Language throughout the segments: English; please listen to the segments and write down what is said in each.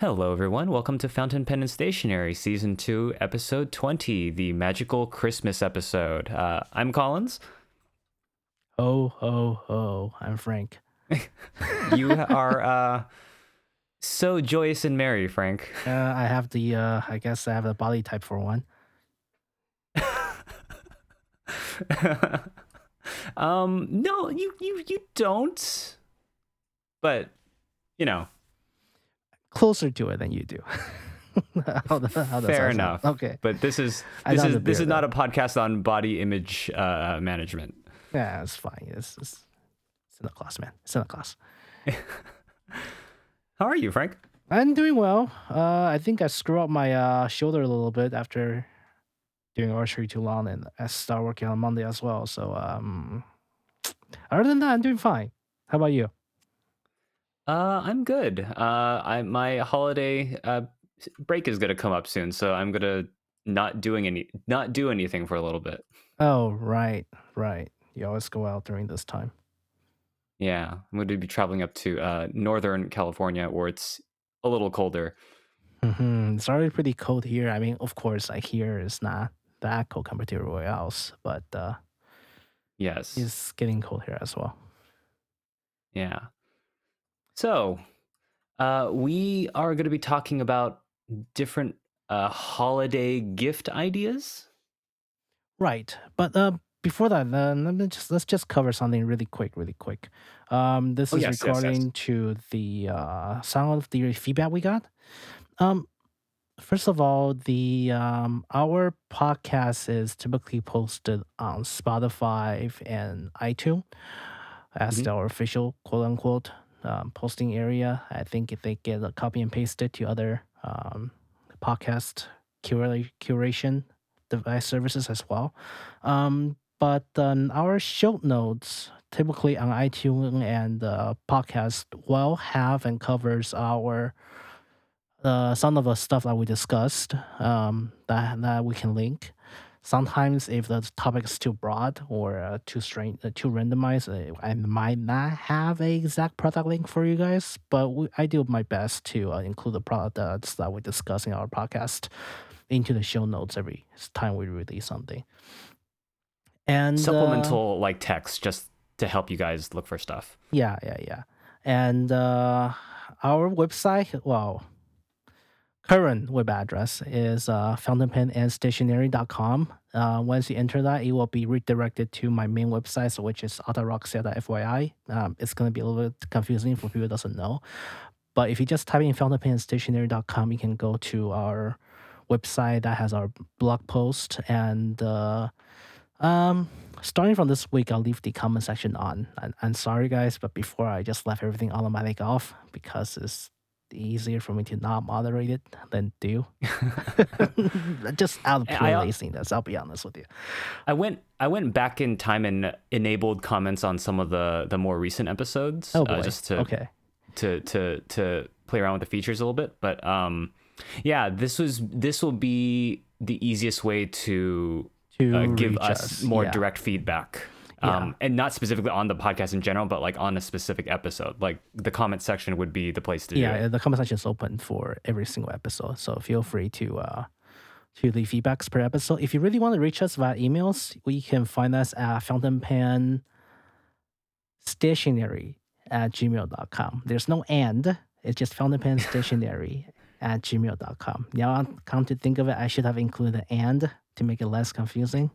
Hello, everyone. Welcome to Fountain Pen and Stationery, Season 2, Episode 20, the magical Christmas episode. Uh, I'm Collins. Ho, ho, ho. I'm Frank. You are uh, so joyous and merry, Frank. Uh, I have the, uh, I guess I have the body type for one. um, no, you, you, you don't. But, you know, Closer to it than you do. how, the- how fair that sound? enough. Okay. But this is this is this is not a podcast on body image uh, management. Yeah, it's fine. It's, it's, it's in the class, man. It's in the class. How are you, Frank? I'm doing well. Uh, I think I screwed up my uh, shoulder a little bit after doing archery too long, and I start working on Monday as well. So, um, other than that, I'm doing fine. How about you? Uh, I'm good. Uh, I my holiday uh break is gonna come up soon, so I'm gonna not doing any not do anything for a little bit. Oh, right, right. You always go out during this time. Yeah, I'm going to be traveling up to uh Northern California, where it's a little colder. hmm It's already pretty cold here. I mean, of course, like here is not that cold compared to everywhere else, but uh, Yes. it's getting cold here as well. Yeah. So, uh, we are going to be talking about different uh holiday gift ideas. Right, but uh, before that, uh, let me just let's just cover something really quick, really quick. Um, this Oh, is yes, yes, yes. to the uh, of the feedback we got. Um, first of all, the um, our podcast is typically posted on Spotify and iTunes as Mhm. our official quote unquote um, posting area. I think if they get a copy and paste it to other um, podcast cura- curation device services as well. Um, but um, our show notes, typically on iTunes and uh, podcast, will have and covers our uh, some of the stuff that we discussed um, that that we can link. Sometimes, if the topic is too broad or uh, too strange, uh, too randomized, uh, I might not have a exact product link for you guys. But we, I do my best to uh, include the products that we discuss in our podcast into the show notes every time we release something. And uh, Supplemental like text just to help you guys look for stuff. yeah, yeah, yeah. And uh, our website, well, current web address is uh, fountainpenandstationery.com. Uh, once you enter that, it will be redirected to my main website, so which is autoroxia.fyi. Um, it's going to be a little bit confusing for people who doesn't know. But if you just type in fountainpenandstationery.com, you can go to our website that has our blog post and uh, um, starting from this week, I'll leave the comment section on. And I'm sorry, guys, but before I just left everything automatic off because it's easier for me to not moderate it than do. just out of pure I- laziness, I'll be honest with you. I went I went back in time and enabled comments on some of the the more recent episodes Oh boy. uh, just to okay. to to to play around with the features a little bit. But um, yeah, this was this will be the easiest way to To uh, give reach us more yeah. direct feedback. Yeah. Um, and not specifically on the podcast in general, but like on a specific episode. Like the comment section would be the place to do. Yeah, the comment section is open for every single episode, so feel free to uh to leave feedbacks per episode. If you really want to reach us via emails, we can find us at fountainpen stationery at gmail.com. There's no and, it's just fountainpen stationery at gmail.com. Now, come to think of it, I should have included an and to make it less confusing.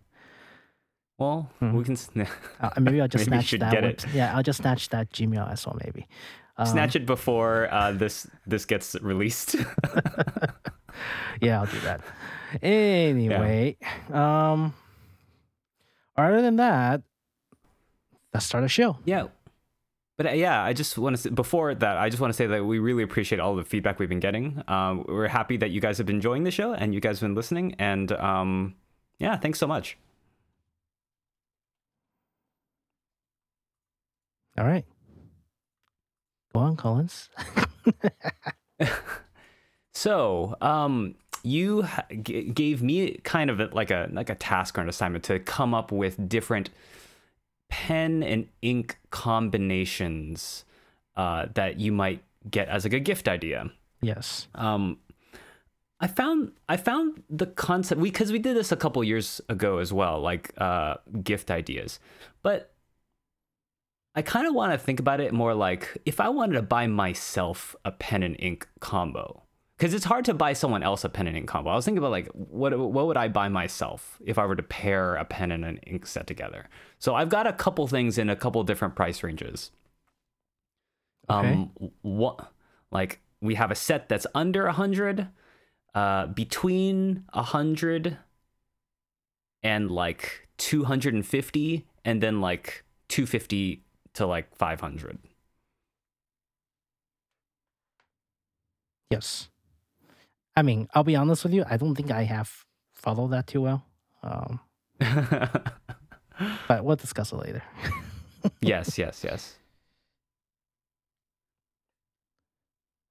Well, Mhm. we can sn- Uh, maybe I'll just Maybe snatch that. get it. Yeah, I'll just snatch that Gmail as well, maybe. Um, snatch it before uh, this this gets released. yeah, I'll do that. Anyway, um, other than that, let's start the show. Yeah. But uh, yeah, I just want to say, before that, I just want to say that we really appreciate all the feedback we've been getting. Um, we're happy that you guys have been enjoying the show and you guys have been listening. And um, yeah, thanks so much. All right, go on, Collins. So, um, you g- gave me kind of a, like a like a task or an assignment to come up with different pen and ink combinations uh, that you might get as like a gift idea. Yes. Um, I found I found the concept we because we did this a couple years ago as well, like uh, gift ideas, but I kind of want to think about it more like if I wanted to buy myself a pen and ink combo, because it's hard to buy someone else a pen and ink combo. I was thinking about like what what would I buy myself if I were to pair a pen and an ink set together. So I've got a couple things in a couple different price ranges. Okay. Um, what like we have a set that's under a hundred, uh, between a hundred and like two hundred and fifty, and then like two fifty to like five hundred. Yes. I mean, I'll be honest with you. I don't think I have followed that too well. Um, but we'll discuss it later. yes, yes, yes.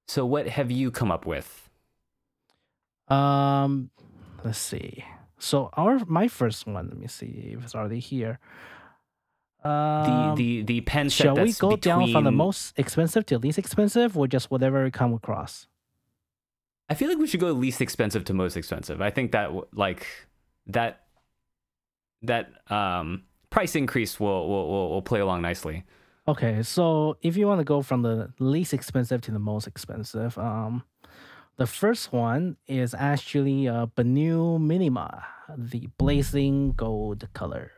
So, what have you come up with? Um, let's see. So our my first one. Let me see if it's already here. Um, the the the pen set shall we go down from the most expensive to least expensive, or just whatever we come across? I feel like we should go least expensive to most expensive. I think that like that that um price increase will will will, will play along nicely. Okay, so if you want to go from the least expensive to the most expensive, um, the first one is actually uh, Benu Minima, the blazing gold color.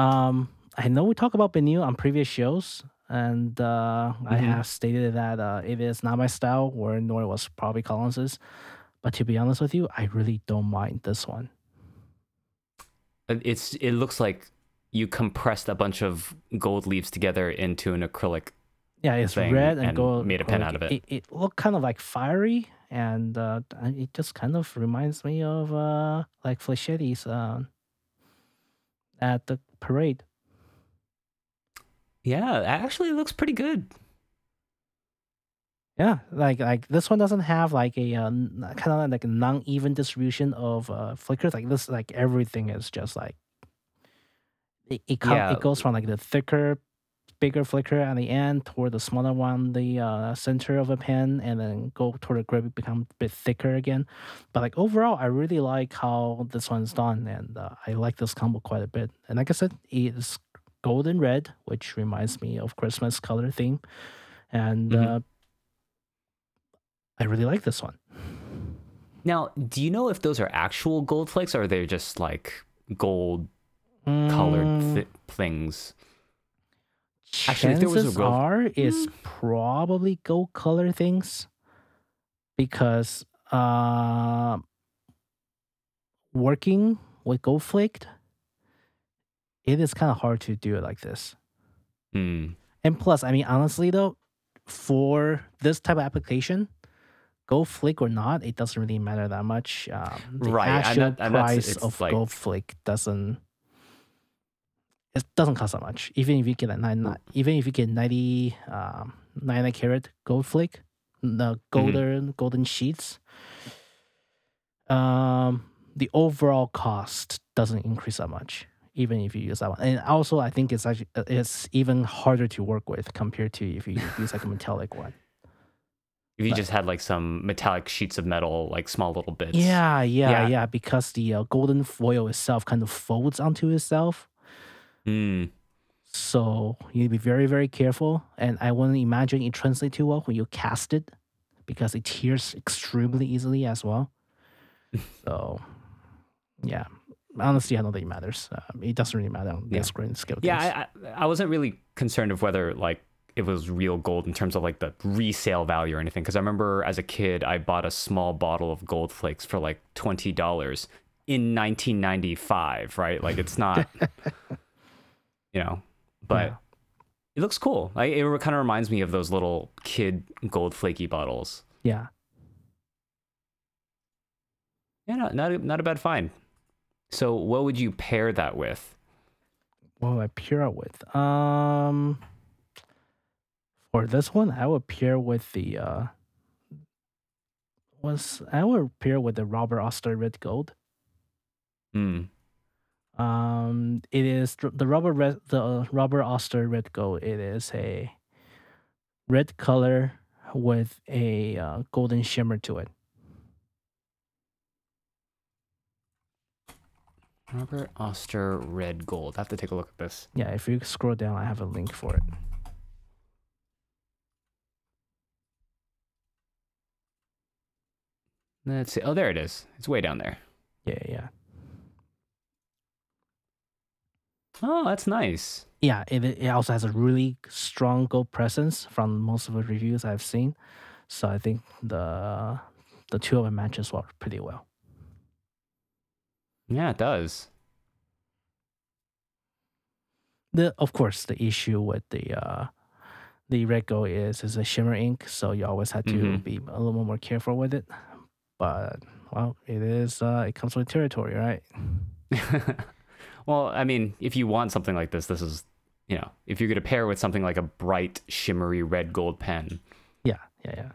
Um, I know we talked about Benu on previous shows, and uh, I Mhm. have stated that uh, it is not my style, or nor was probably Collins's. But to be honest with you, I really don't mind this one. It's it looks like you compressed a bunch of gold leaves together into an acrylic. Yeah, it's red and, and gold. made a pen gold. out of it. It, it looked kind of like fiery, and uh, it just kind of reminds me of uh, like Flechetti's uh, at the parade. Yeah, actually, it looks pretty good. Yeah, like like this one doesn't have like a uh, kind of like a non-even distribution of uh, flickers. Like this, like everything is just like it it, com- Yeah. it goes from like the thicker, bigger flicker at the end toward the smaller one, the uh, center of a pen, and then go toward the grip, become a bit thicker again. But like overall, I really like how this one's done, and uh, I like this combo quite a bit. And like I said, it's golden red, which reminds me of Christmas color theme, and Mhm. uh, I really like this one. Now, do you know if those are actual gold flakes or they're just like gold colored Mm, th- things? Actually, if there was a chances gold- are is Mm. probably gold color things because uh, working with gold flaked, it is kind of hard to do it like this. Hmm. And plus, I mean, honestly though, for this type of application, gold flake or not, it doesn't really matter that much. Um, the Right, and actual that- and that's- price of like- gold flake doesn't. It doesn't cost that much. Even if you get a nine, even if you get ninety, um, ninety carat gold flake, the golden golden sheets. Um, the overall cost doesn't increase that much even if you use that one. And also, I think it's actually uh, it's even harder to work with compared to if you use like a metallic one. If you But- just had like some metallic sheets of metal, like small little bits. Yeah, yeah, Yeah. yeah. Because the uh, golden foil itself kind of folds onto itself, Hmm. so you need to be very, very careful. And I wouldn't imagine it translates too well when you cast it, because it tears extremely easily as well. so, yeah. Honestly, I don't think it matters. Um, it doesn't really matter on Yeah. screen scale. Yeah. I, I I wasn't really concerned of whether like it was real gold in terms of like the resale value or anything. Because I remember as a kid, I bought a small bottle of gold flakes for like twenty dollars in 1995. Right, like it's not, you know, but Yeah. it looks cool. Like it kind of reminds me of those little kid gold flaky bottles. yeah. Yeah, not not a, not a bad find. So, what would you pair that with? What would I pair it with? Um, for this one, I would pair with the uh, was I would pair with the Robert Oster Red Gold. Hmm. Um, it is the rubber Red, the Robert Oster Red Gold. It is a red color with a uh, golden shimmer to it. Robert Oster Red Gold. I have to take a look at this. Yeah, if you scroll down, I have a link for it. Let's see. Oh, there it is. It's way down there. Yeah, yeah. Oh, that's nice. Yeah, it, it also has a really strong gold presence from most of the reviews I've seen. So I think the the two of them matches well pretty well. Yeah, it does. The of course the issue with the uh the red gold is is a shimmer ink, so you always have to Mhm. be a little more careful with it. But well, it is uh it comes with territory, right? well, I mean, if you want something like this, this is, you know, if you're going to pair with something like a bright, shimmery red gold pen, Yeah, yeah, yeah.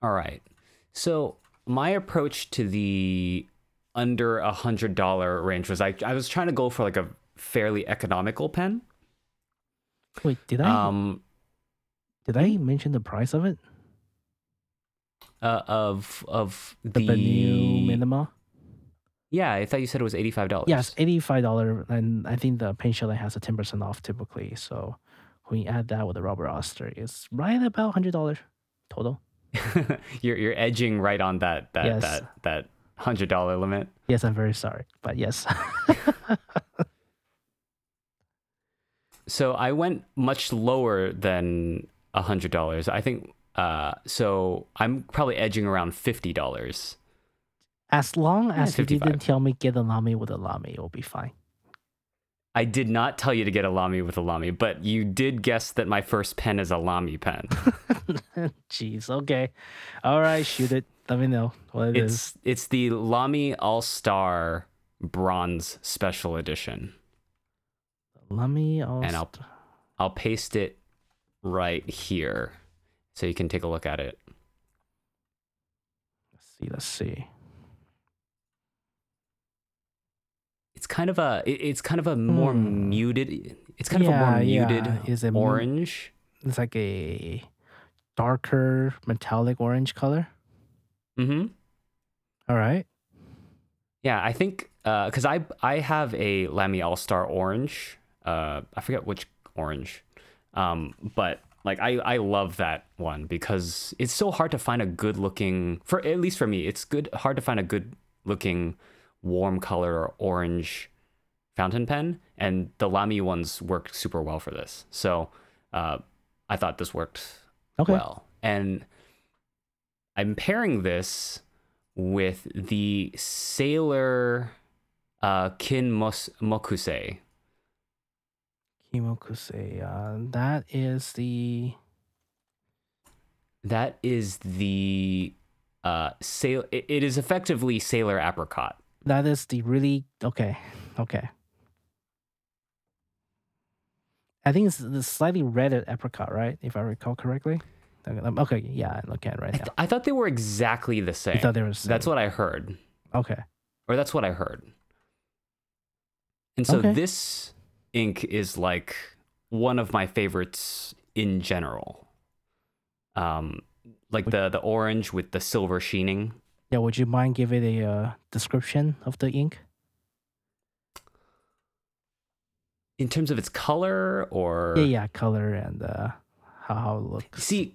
All right. So my approach to the under a hundred dollar range was I I was trying to go for like a fairly economical pen. Wait, did I Um, did I mention the price of it? Uh, of of The, the, Benu Minima? Yeah, I thought you said it was eighty five dollars. Yes, eighty five dollar, and I think the Pen Chalet has a ten percent off typically. So when you add that with the Robert Oster, it's right about hundred dollars total. you're you're edging right on that that Yes. that that hundred dollar limit. Yes, I'm very sorry, but yes, So I went much lower than a hundred dollars. I think. Uh, so I'm probably edging around fifty dollars. as long Yeah, as you didn't tell me get a Lamy with a Lamy, it'll be fine. I did not tell you to get a Lamy with a Lamy, but you did guess that my first pen is a Lamy pen. Jeez, okay, all right, shoot it. Let me know what it is. it's it's the Lamy All Star Bronze Special Edition, Lamy All and I'll I'll paste it right here so you can take a look at it. let's see, let's see. It's kind of a it's kind of a more Hmm. muted. It's kind of a more muted yeah. Is it mu- orange. It's like a darker metallic orange color. Mm-hmm. All right. Yeah, I think because I I have a Lamy All Star Orange. Uh, I forget which orange, um, but like I I love that one because it's so hard to find a good looking for at least for me it's good hard to find a good looking warm color or orange fountain pen and the Lamy ones work super well for this. So uh, I thought this worked Okay. well. And I'm pairing this with the Sailor uh, Kin Mos- Mokusei. Kimokuse. Uh, that is the That is the uh, sail. It, it is effectively Sailor Apricot. that is the really okay. Okay. I think it's the slightly redder apricot, right? If I recall correctly. Um, Okay, yeah, I'm looking at it right I, now. th- I thought they were exactly the I same. thought they were. the That's what I heard, Okay. or that's what I heard. And so Okay. this ink is like one of my favorites in general. Um, like the the orange with the silver sheening. Yeah. Would you mind give it a uh, description of the ink? in terms of its color or Yeah, yeah, color and uh, how how it looks. see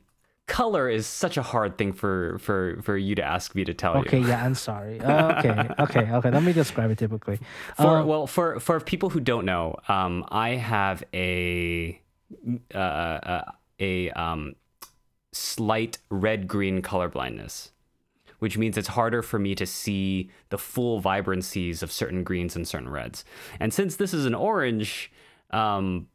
color is such a hard thing for for for you to ask me to tell Okay, you Okay, yeah, I'm sorry. Uh, okay, okay, okay. Let me describe it typically. for Um, well for for people who don't know um i have a uh, uh, a um slight red green color blindness which means it's harder for me to see the full vibrancies of certain greens and certain reds and since this is an orange um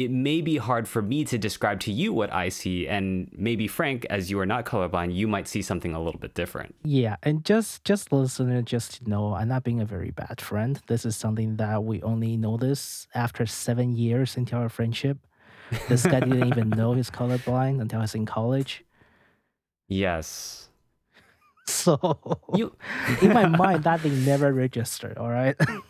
it may be hard for me to describe to you what I see, and maybe Frank, as you are not colorblind, you might see something a little bit different. Yeah, and just just listener, just know, I'm not being a very bad friend. This is something that we only notice after seven years into our friendship. This guy didn't even know he's colorblind until I was in college. Yes, So you. in my mind, that thing never registered. All right.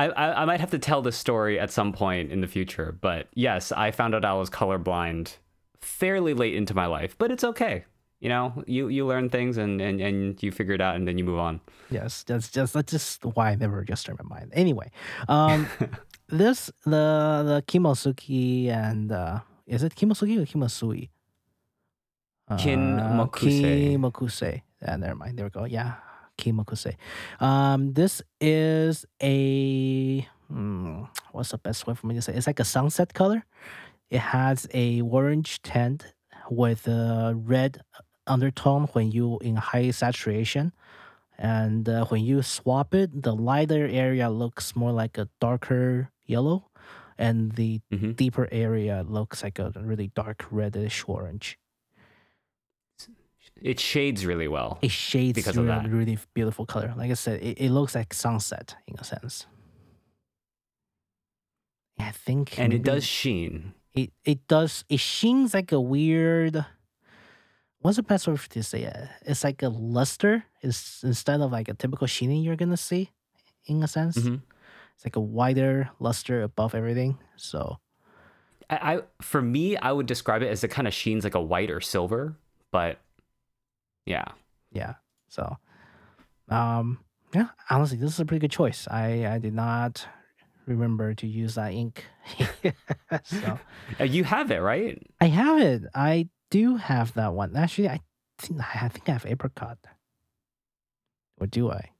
I, I I might have to tell this story at some point in the future, but yes, I found out I was colorblind fairly late into my life, but it's okay. You know, you you learn things and and, and you figure it out and then you move on. Yes, that's just that's just why I never registered my mind. Anyway, um, this the the Kimosuki and uh, is it Kimosuki or Kimosui? Kinmokusei. Kimokuse. Yeah, never mind. There we go. Yeah, Kimokuse. Um, this is a hmm, what's the best way for me to say? It's like a sunset color. It has a orange tint with a red undertone when you in high saturation. And uh, when you swap it, the lighter area looks more like a darker yellow, and the Mhm. deeper area looks like a really dark reddish orange. It shades really well. It shades Because of really, that. really beautiful color. Like I said, it, it looks like sunset in a sense. I think, And it does sheen. It it does. It sheens like a weird. What's the best word to say it? It's like a luster. It's instead of like a typical sheening you're gonna see, in a sense. Mhm. It's like a wider luster above everything. So I, I for me, I would describe it as it kind of sheens like a white or silver, but yeah. yeah. So, um, yeah. Honestly, this is a pretty good choice. I I did not remember to use that ink. so Uh, You have it, right? I have it. I do have that one. Actually, I think I think I have apricot. Or do I?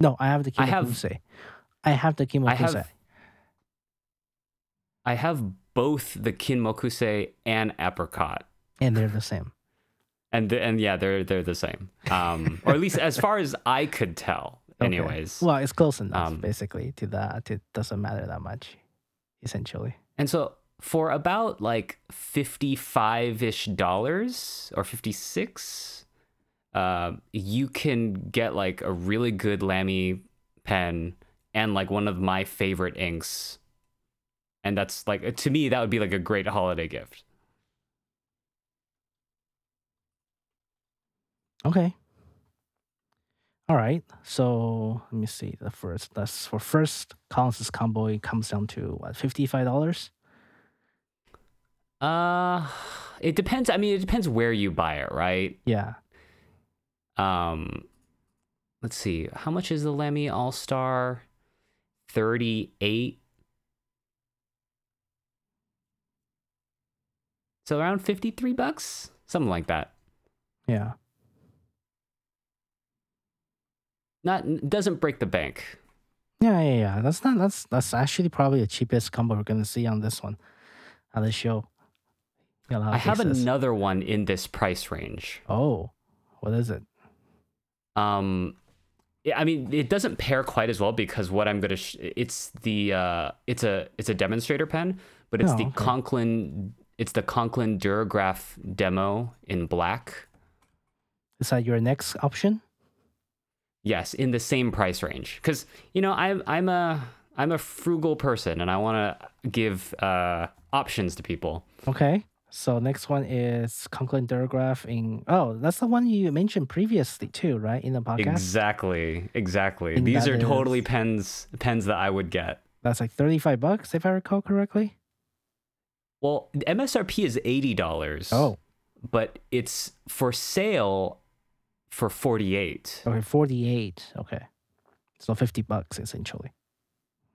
No, I have the I have- kimokuse. I have the I kimokuse. have I have both the Kinmokuse and apricot. and they're the same. And the, and yeah, they're they're the same. Um or at least as far as I could tell. Okay. Anyways. Well, it's close enough, Um, basically, to that. It doesn't matter that much, essentially. And so for about like 55-ish dollars or 56, uh, you can get like a really good Lamy pen and like one of my favorite inks. And that's like to me that would be like a great holiday gift. Okay. All right. So let me see. The first that's for first Collins's combo. It comes down to what fifty five dollars. Uh it depends. I mean, it depends where you buy it, right? Yeah. Um let's see. How much is the Lamy All-Star? 38 So around 53 bucks, something like that. Yeah. Not doesn't break the bank. Yeah, yeah, yeah. That's not. That's that's actually probably the cheapest combo we're gonna see on this one, on this show. Got a lot of I have pieces. another one in this price range. Oh, what is it? Um yeah, I mean, it doesn't pair quite as well because what I'm gonna sh- it's the uh it's a it's a demonstrator pen, but it's Oh, the okay. Conklin it's the Conklin Durograph demo in black. Is that your next option? Yes, in the same price range. Because you know, I'm I'm a I'm a frugal person, and I want to give uh, options to people. Okay. So next one is Conklin Durograph in. Oh, that's the one you mentioned previously too, right? In the podcast. Exactly, exactly. These are totally pens pens that I would get. That's like thirty five bucks, if I recall correctly. Well, MSRP is eighty dollars. Oh, but it's for sale for forty eight. okay, forty eight. Okay, so fifty bucks essentially.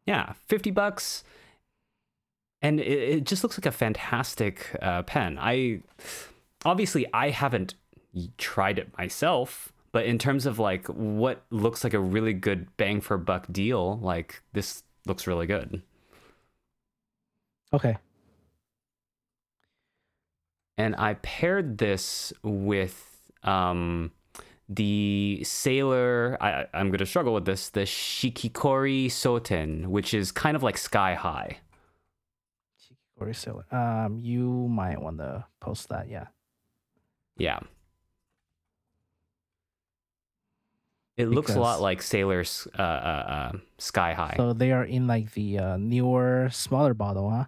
Yeah, fifty bucks, and it, it just looks like a fantastic uh, pen. I obviously I haven't tried it myself, but in terms of like what looks like a really good bang for buck deal, like this looks really good. Okay. And I paired this with um, the Sailor. I, I'm going to struggle with this. The Shikikori Soten, which is kind of like Sky High. Shikigori Sailor. Um, you might want to post that. Yeah. Yeah. It looks a lot like Sailor's uh, uh, uh, Sky High. So they are in like the uh, newer, smaller bottle, huh?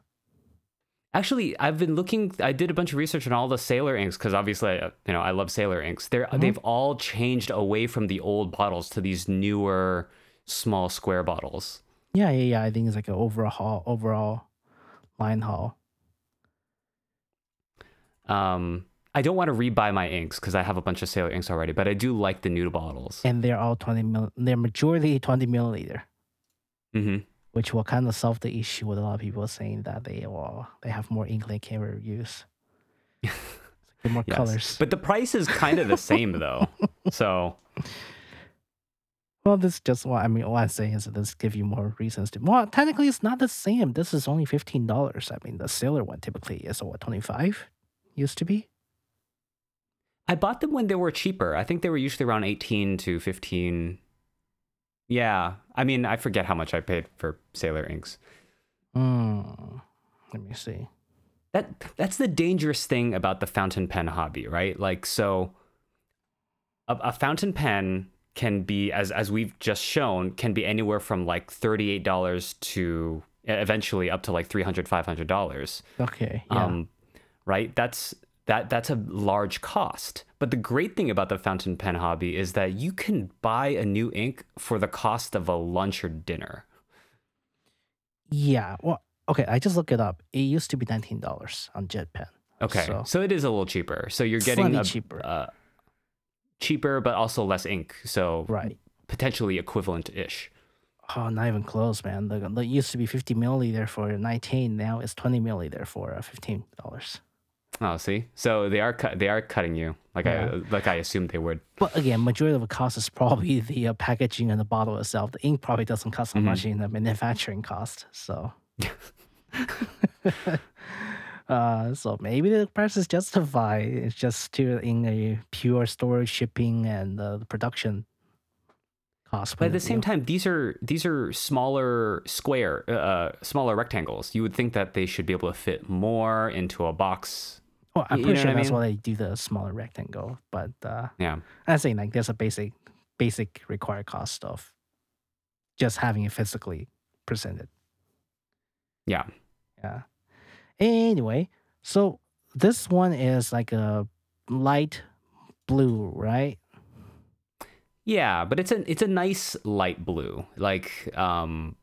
Actually, I've been looking. I did a bunch of research on all the Sailor inks because obviously, uh, you know, I love Sailor inks. They're Mhm. they've all changed away from the old bottles to these newer, small square bottles. Yeah, yeah, yeah. I think it's like an overall overall line haul. Um, I don't want to rebuy my inks because I have a bunch of Sailor inks already, but I do like the new bottles. And they're all twenty mil they're majority twenty milliliter. Mm hmm which will kind of solve the issue with a lot of people saying that they will they have more ink can reuse. Get more Yes. colors. But the price is kind of the same though. So well, this just what I mean. What I'm saying is that this give you more reasons to. Well, technically, it's not the same. This is only fifteen dollars. I mean, the sailor one typically is what twenty five, used to be. I bought them when they were cheaper. I think they were usually around 18 to 15. Yeah. I mean, I forget how much I paid for Sailor inks. Hmm. Let me see. That that's the dangerous thing about the fountain pen hobby, right? Like so a, a fountain pen can be as as we've just shown can be anywhere from like $38 to eventually up to like 300 $500. Okay. Yeah. um, right that's that that's a large cost but the great thing about the fountain pen hobby is that you can buy a new ink for the cost of a lunch or dinner yeah. Well, okay. I just looked it up. It used to be nineteen dollars on JetPen. okay So- so, it is a little cheaper so you're getting a, cheaper. uh, cheaper but also less ink so Right. potentially equivalent-ish Oh, not even close, man. The, the used to be 50 milliliter for 19. Now it's 20 milliliter for uh, $15. Oh see so they are cut they are cutting you like Yeah. i like i assumed they would But again, majority of the cost is probably the uh, packaging and the bottle itself. The ink probably doesn't cost so Mhm. much in the manufacturing cost. So, uh, so maybe the price is justified. It's just still in a pure storage, shipping, and uh, the production cost. but at the same time these are these are smaller square uh smaller rectangles you would think that they should be able to fit more into a box well, I'm you pretty sure what I that's mean? why they do the smaller rectangle. But uh, yeah I'm saying like there's a basic, basic required cost of just having it physically presented. yeah Yeah. Anyway, so this one is like a light blue, right? Yeah, but it's a it's a nice light blue. Like um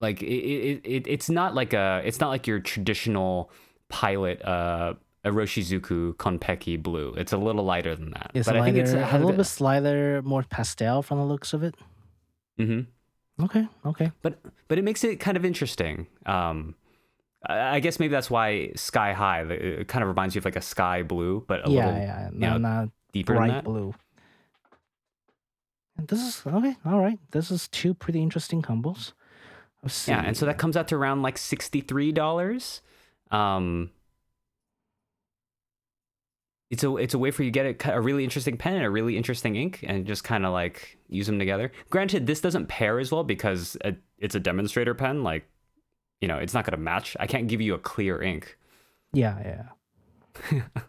like it, it, it it's not like a it's not like your traditional pilot uh Iroshizuku Konpeki blue. It's a little lighter than that. It's but lighter, I think it's a little bit slighter, more pastel from the looks of it. Mm-hmm. Okay, okay. But but it makes it kind of interesting. Um I guess maybe that's why sky high. It kind of reminds you of like a sky blue, but a yeah, little yeah, you no, know, not deeper than bright blue. And this is okay. All right, this is two pretty interesting combos. Yeah, and so that comes out to around like sixty-three dollars. Um, it's a it's a way for you to get a, a really interesting pen and a really interesting ink, and just kind of like use them together. Granted, this doesn't pair as well because it, it's a demonstrator pen. Like, you know, it's not going to match. I can't give you a clear ink. yeah, yeah.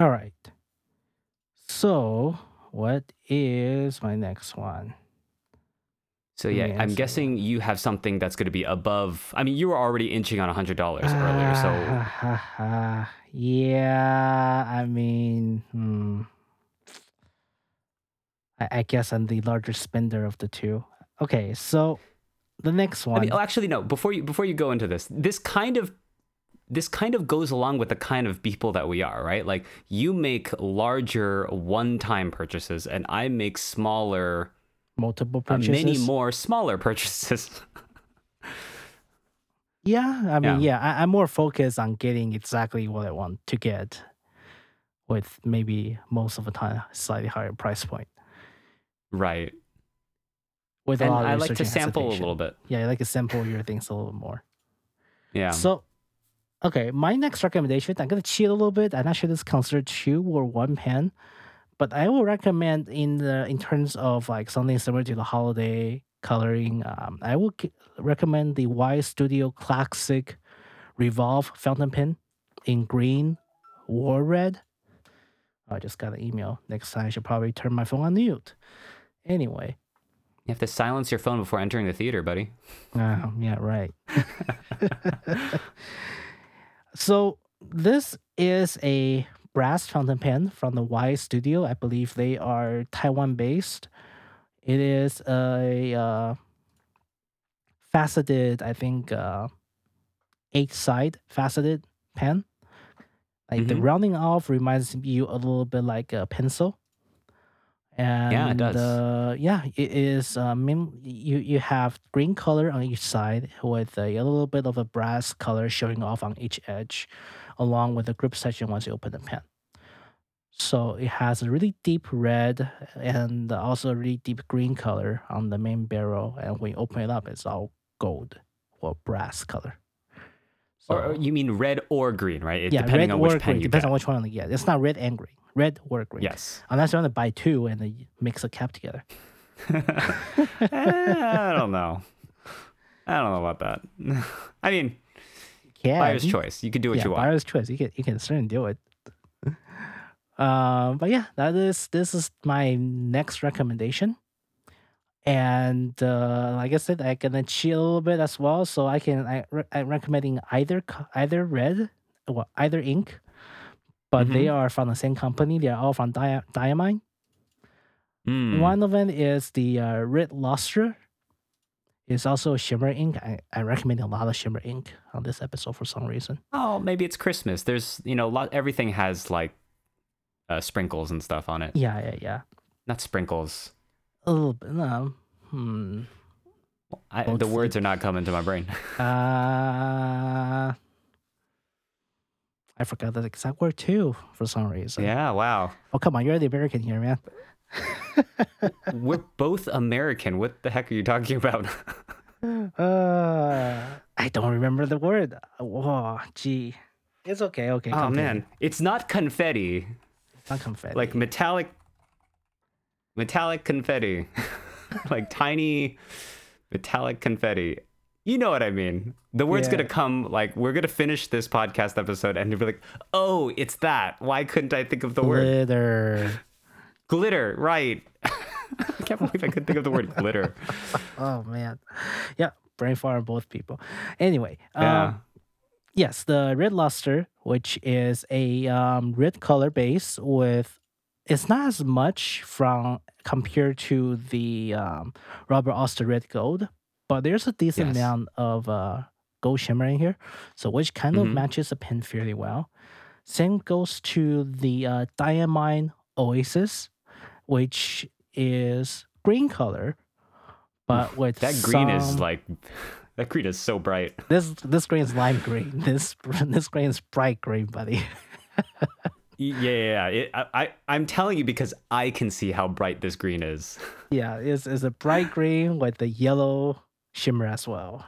All right. So, what is my next one? So yeah, Yeah, I'm guessing you have something that's going to be above. I mean, you were already inching on hundred dollars earlier, so yeah, I mean, hmm. I, I guess I'm the larger spender of the two. Okay, so the next one. I mean, oh, actually, no. Before you before you go into this, this kind of this kind of goes along with the kind of people that we are, right? Like you make larger one-time purchases, and I make smaller, multiple uh, purchases. many more smaller purchases. Yeah, I mean, Yeah. yeah, I, I'm more focused on getting exactly what I want to get, with maybe most of the time slightly higher price point. right. With a And lot of I like to sample a little bit. Yeah, I like to sample your things a little more. Yeah. So, okay, my next recommendation, I'm gonna cheat a little bit. I'm not sure this is considered two or one pen, but I will recommend in the in terms of like something similar to the holiday coloring. Um, I will recommend the Y Studio Classic Revolve fountain pen in green war red. I just got an email. Next time I should probably turn my phone on mute. Anyway, you have to silence your phone before entering the theater, buddy. Oh, yeah, right. so this is a brass fountain pen from the Y Studio. I believe they are Taiwan based. It is a uh, faceted, I think, uh, eight side faceted pen. Like the Mhm. rounding off reminds you a little bit like a pencil. And does. Uh, yeah, it is. Uh, min- you you have green color on each side with a, a little bit of a brass color showing off on each edge, along with the grip section once you open the pen. So it has a really deep red and also a really deep green color on the main barrel, and when you open it up, it's all gold or brass color. Or, or So- you mean red or green, right? It- yeah, depending red on which pen green depends get. on which one you get. It's not red and green, red or green. Yes. Unless you want to buy two and then mix a cap together. Eh, I don't know. I don't know about that. I mean, Yeah, buyer's choice. You can do what yeah, you want. buyer's choice. You can you can certainly do it. Um, but yeah, that is this is my next recommendation. And uh, like I said, I can cheat a little bit as well. So I can I I'm recommending either either red or either ink, but they are from the same company. They are all from Dia- Diamine. Mm. One of them is the uh, Red Luster. It's also shimmer ink. I, I recommend a lot of shimmer ink on this episode for some reason. Oh, maybe it's Christmas. There's, you know, lot, everything has like uh, sprinkles and stuff on it. Yeah, yeah, yeah. Not sprinkles. A little bit. No. Hmm. I, the words are not coming to my brain. Uh, I forgot the exact word too for some reason. yeah, wow. Oh come on, you're the American here, man. We're both American. What the heck are you talking about? Uh, I don't remember the word. Oh, gee. It's okay. Okay. oh continue. man, it's not confetti. It's not confetti. Like metallic metallic confetti. like tiny metallic confetti. You know what I mean. The word's Yeah. gonna come like we're gonna finish this podcast episode and you'll be like, oh, it's that. Why couldn't I think of the word? Glitter. Right. I can't believe I couldn't think of the word glitter. Oh man. Yeah, brain fart on both people. Anyway, Yeah. um, yes, the red luster, which is a um, red color base with, it's not as much from compared to the um, Robert Oster red gold, but there's a decent Yes. amount of uh, gold shimmer in here, so which kind of Mhm. matches the pen fairly well. Same goes to the uh, Diamine Oasis, which is green color, but with That green is like that green is so bright. this this green is lime green. This this green is bright green, buddy. Yeah, yeah, yeah. It, I, I, I'm telling you because I can see how bright this green is. Yeah, it's, it's a bright green with the yellow shimmer as well.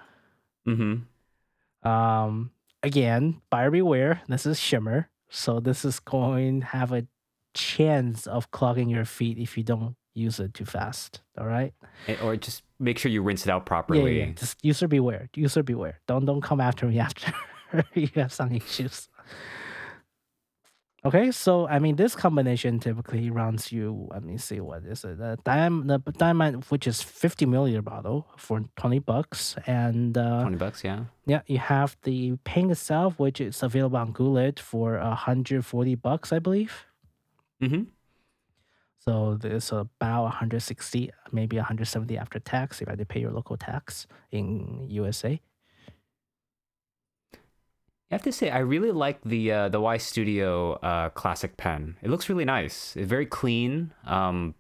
Mm-hmm. Um, again, buyer beware. This is shimmer, so this is going to have a chance of clogging your feet if you don't use it too fast. All right. Or just make sure you rinse it out properly. yeah, yeah. Just user beware. User beware. Don't don't come after me after you have some issues. Okay, so I mean, this combination typically runs you. Let me see what is it. The Diamine, the Diamine, which is fifty milliliter bottle for twenty bucks, and uh, Twenty bucks, yeah. yeah, you have the paint itself, which is available on Goulet for hundred forty bucks, I believe. Mm-hmm. So there's about 160, maybe 170 after tax if I had to pay your local tax in USA. I have to say, I really like the uh, the Y Studio uh, classic pen. It looks really nice. It's very clean. Um,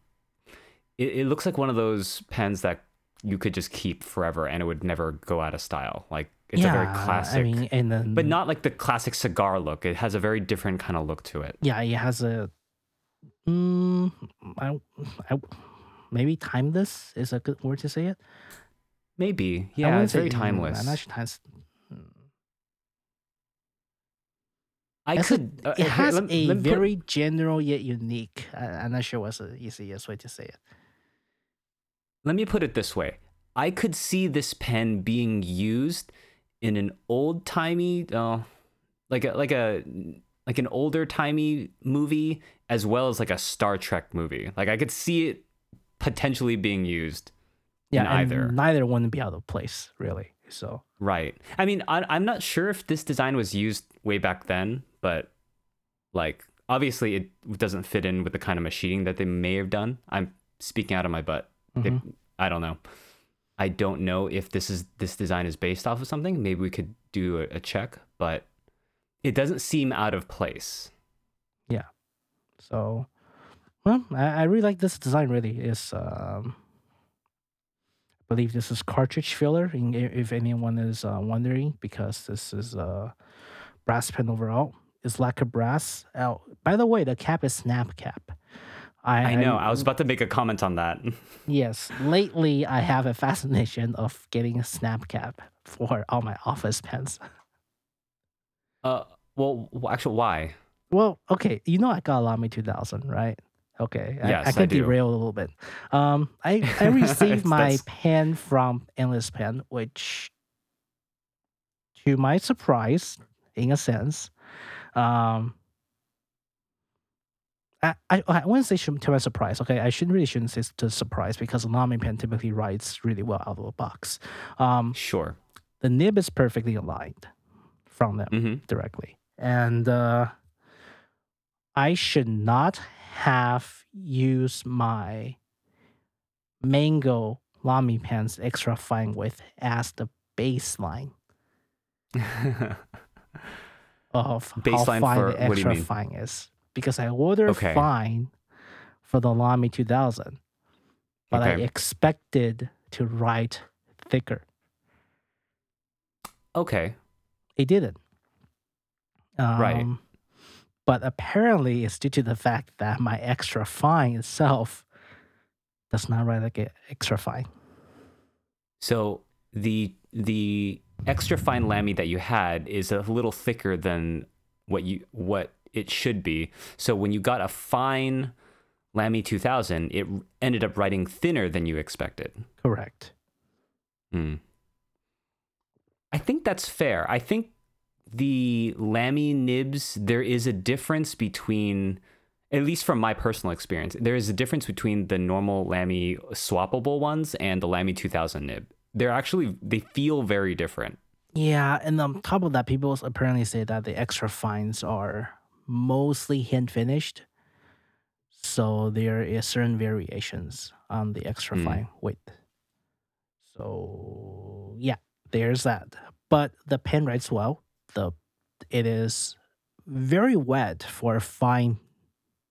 it, it looks like one of those pens that you could just keep forever and it would never go out of style. Like it's a very classic, I mean, and then but not like the classic cigar look. It has a very different kind of look to it. yeah, it has a. Mm, I, I, maybe timeless is a good word to say it. Maybe, yeah, it's very mm, timeless. I'm not sure times. I It's a- could. uh, It here, has let- a let put- very general yet unique. I, I'm not sure what's the easiest way to say it. let me put it this way i could see this pen being used in an old timey uh, like a like a like an older timey movie as well as like a star trek movie like i could see it potentially being used Yeah, in either neither wouldn't be out of place, really. So right i mean I, i'm not sure if this design was used way back then but like obviously it doesn't fit in with the kind of machining that they may have done. I'm speaking out of my butt. They, mm-hmm. I don't know. I don't know if this is this design is based off of something. Maybe we could do a, a check, but it doesn't seem out of place. So, well, I, I really like this design. Really, is um, I believe this is cartridge filler. If anyone is uh, wondering, because this is a brass pen overall. It's lacquer brass. Oh, by the way, the cap is snap cap. I, I know. I, I, was about to make a comment on that. yes. Lately, I have a fascination of getting a snap cap for all my office pens. Uh, well, actually, why? Well, okay. You know, I got a Lamy 2000, right? Okay. Yes, I, I can I derail a little bit. Um, I, I received my pen from Endless Pen, which, to my surprise, in a sense, um, I, I, I wouldn't say to my surprise. Okay, I shouldn't really shouldn't say to surprise because a Lamy pen typically writes really well out of the box. Um, sure. The nib is perfectly aligned from them mm-hmm. directly, and uh, I should not have used my Mango Lamy pens extra fine width as the baseline of baseline how fine for the extra fine is because I ordered okay. fine for the Lamy 2000, but okay. I expected to write thicker. Okay. It didn't. Um, right. But apparently, it's due to the fact that my extra fine itself does not write like an extra fine. So the the extra fine lamy that you had is a little thicker than what you what it should be. So when you got a fine Lamy 2000, it ended up writing thinner than you expected. Correct. Hmm. I think that's fair. I think the Lamy nibs, there is a difference between, at least from my personal experience, there is a difference between the normal Lamy swappable ones and the Lamy 2000 nib. They're actually, they feel very different. Yeah, and on top of that, people apparently say that the extra fines are mostly hand finished. So there is certain variations on the extra mm. fine width. So yeah, there's that. But the pen writes well. The it is very wet for a fine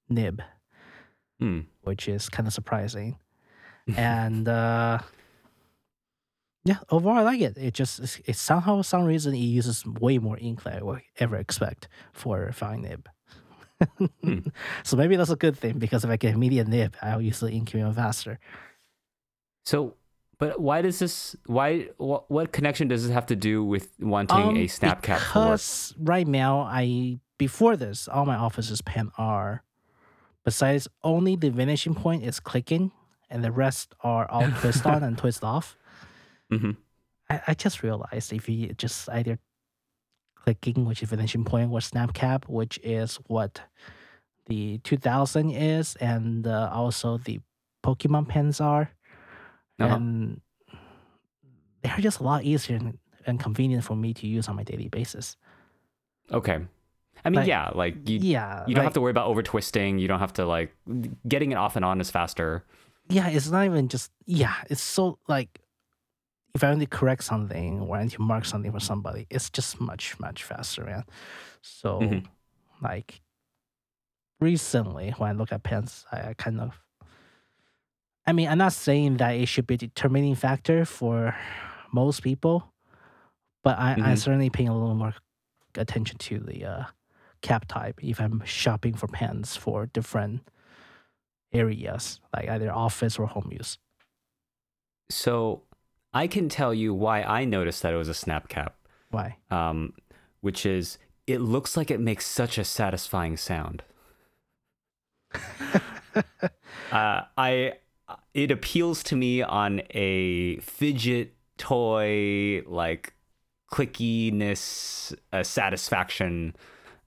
nib, mm. which is kind of surprising. and uh, yeah, overall I like it. It just it somehow some reason it uses way more ink than I would ever expect for a fine nib. hmm. So maybe that's a good thing because if I get a medium nib, I'll use the ink even faster. So, but why does this? Why what, what connection does this have to do with wanting um, a snap cap? Because right now, I before this, all my offices pen are besides only the vanishing point is clicking, and the rest are all twist on and twist off. Mm-hmm. I, I just realized if you just either clicking, which is vanishing point, or snap cap, which is what the 2000 is, and uh, also the Pokemon pens are, uh-huh. and they're just a lot easier and, and, convenient for me to use on my daily basis. Okay. I mean, like, yeah, like you, yeah, you don't like, have to worry about over twisting. You don't have to like getting it off and on is faster. Yeah, it's not even just yeah. It's so like if I want to correct something or I need to mark something for somebody, it's just much, much faster, man. So, mm-hmm. like, recently when I look at pens, I, I, kind of, I mean, I'm not saying that it should be a determining factor for most people, but I, mm-hmm. I'm certainly paying a little more attention to the uh, cap type if I'm shopping for pens for different areas, like either office or home use. So I can tell you why I noticed that it was a snap cap. Why? Um, which is it looks like it makes such a satisfying sound. uh, I it appeals to me on a fidget toy like clickiness uh, satisfaction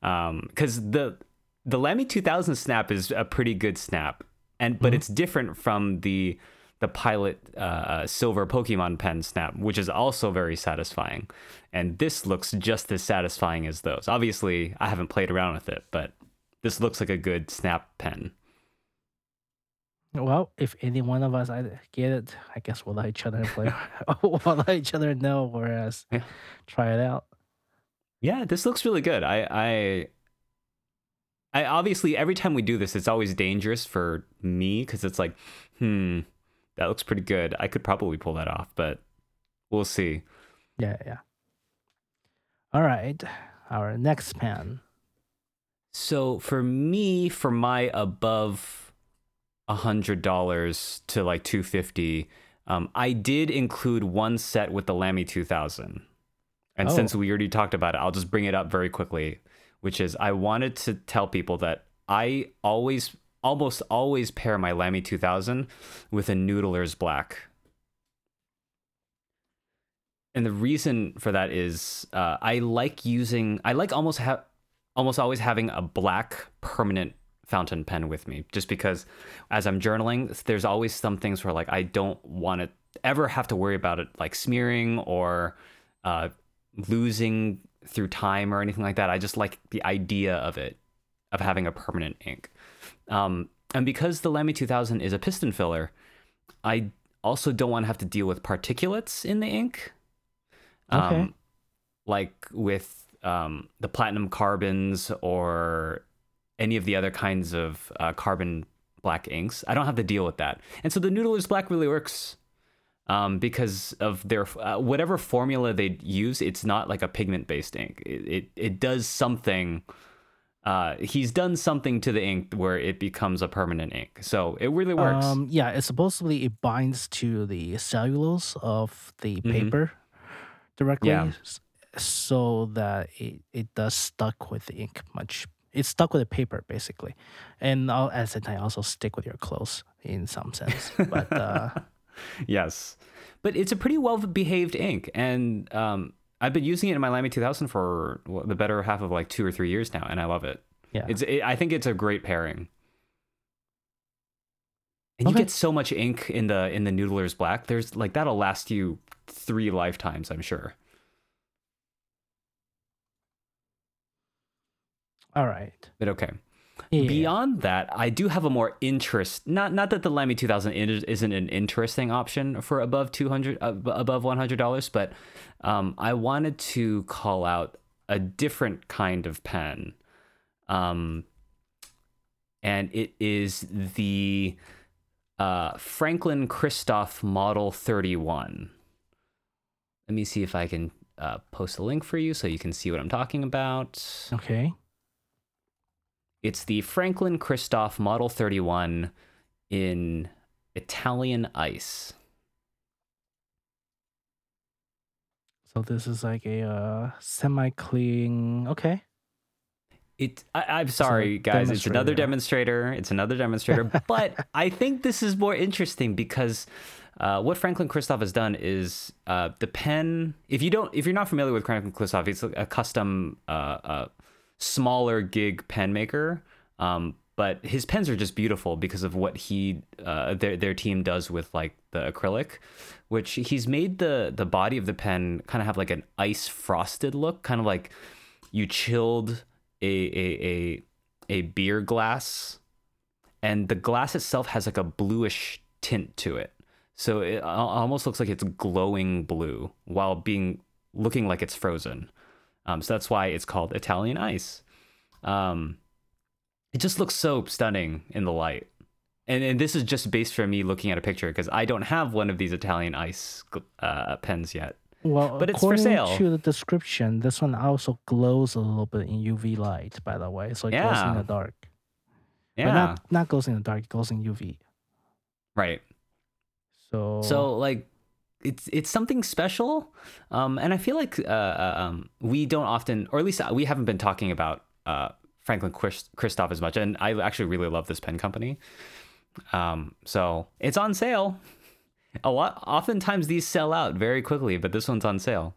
because um, the the Lamy 2000 snap is a pretty good snap and but mm-hmm. it's different from the the Pilot uh, uh, Silver Pokemon Pen Snap, which is also very satisfying. And this looks just as satisfying as those. Obviously, I haven't played around with it, but this looks like a good snap pen. Well, if any one of us I get it, I guess we'll let each other play. we'll let each other know, whereas Yeah. try it out. Yeah, this looks really good. I I I obviously every time we do this, it's always dangerous for me because it's like, hmm, that looks pretty good. I could probably pull that off, but we'll see. Yeah, yeah. All right, our next pan. So for me, for my above hundred dollars to like two fifty, um, I did include one set with the Lamy two thousand, and Oh. since we already talked about it, I'll just bring it up very quickly. Which is, I wanted to tell people that I always, almost always pair my Lamy two thousand with a Noodler's Black. And the reason for that is uh, I like using I like almost have almost always having a black permanent fountain pen with me just because as I'm journaling there's always some things where like I don't want to ever have to worry about it like smearing or uh, losing through time or anything like that. I just like the idea of it of having a permanent ink. Um, and because the Lamy 2000 is a piston filler, I also don't want to have to deal with particulates in the ink. Okay. Um, like with um, the platinum carbons or any of the other kinds of uh, carbon black inks. I don't have to deal with that. And so the Noodler's Black really works um, because of their uh, whatever formula they use. It's not like a pigment based ink. It, it it does something. Uh, he's done something to the ink where it becomes a permanent ink. So it really works. Um, yeah, it supposedly it binds to the cellulose of the Mhm. paper directly, Yeah. so that it, it does stuck with the ink much. It's stuck with the paper basically, and at the same time also stick with your clothes in some sense. But uh, yes, but it's a pretty well behaved ink, and um, I've been using it in my Lamy 2000 for the better half of like two or three years now, and I love it. yeah, It's it, I think it's a great pairing. And you get so much ink in the in the Noodler's Black. There's like that'll last you three lifetimes, I'm sure. All right. But okay. Yeah, Beyond that, I do have a more interest. Not not that the Lamy 2000 is- isn't an interesting option for above 200 uh, above 100 dollars, but um, I wanted to call out a different kind of pen, um, and it is the uh, Franklin Christoph Model 31. Let me see if I can uh, post a link for you so you can see what I'm talking about. okay. It's the Franklin Christoph Model 31 in Italian ice. So this is like a uh, semi-clean. Okay. It. I, I'm sorry, guys. It's another demonstrator. It's another demonstrator. but I think this is more interesting because uh, what Franklin Christoph has done is uh, the pen. If you don't, if you're not familiar with Franklin Christoph, it's a custom, uh, uh, smaller gig pen maker. Um, but his pens are just beautiful because of what he uh, their their team does with like the acrylic, which he's made the the body of the pen kind of have like an ice frosted look, kind of like you chilled a a a, a beer glass, and the glass itself has like a bluish tint to it. So it almost looks like it's glowing blue while being looking like it's frozen. Um, so that's why it's called Italian ice. Um, it just looks so stunning in the light. And, and this is just based from me looking at a picture because I don't have one of these Italian ice uh, pens yet. Well, But it's for according sale. to the description, this one also glows a little bit in UV light. By the way, so it glows in the dark. Yeah, But not not glows in the dark. It glows in UV. right. So So like it's it's something special, um, and I feel like uh, uh, um, we don't often, or at least we haven't been talking about uh, Franklin Chris- Christoph as much. And I actually really love this pen company. Um, so it's on sale. A lot. Oftentimes these sell out very quickly, but this one's on sale.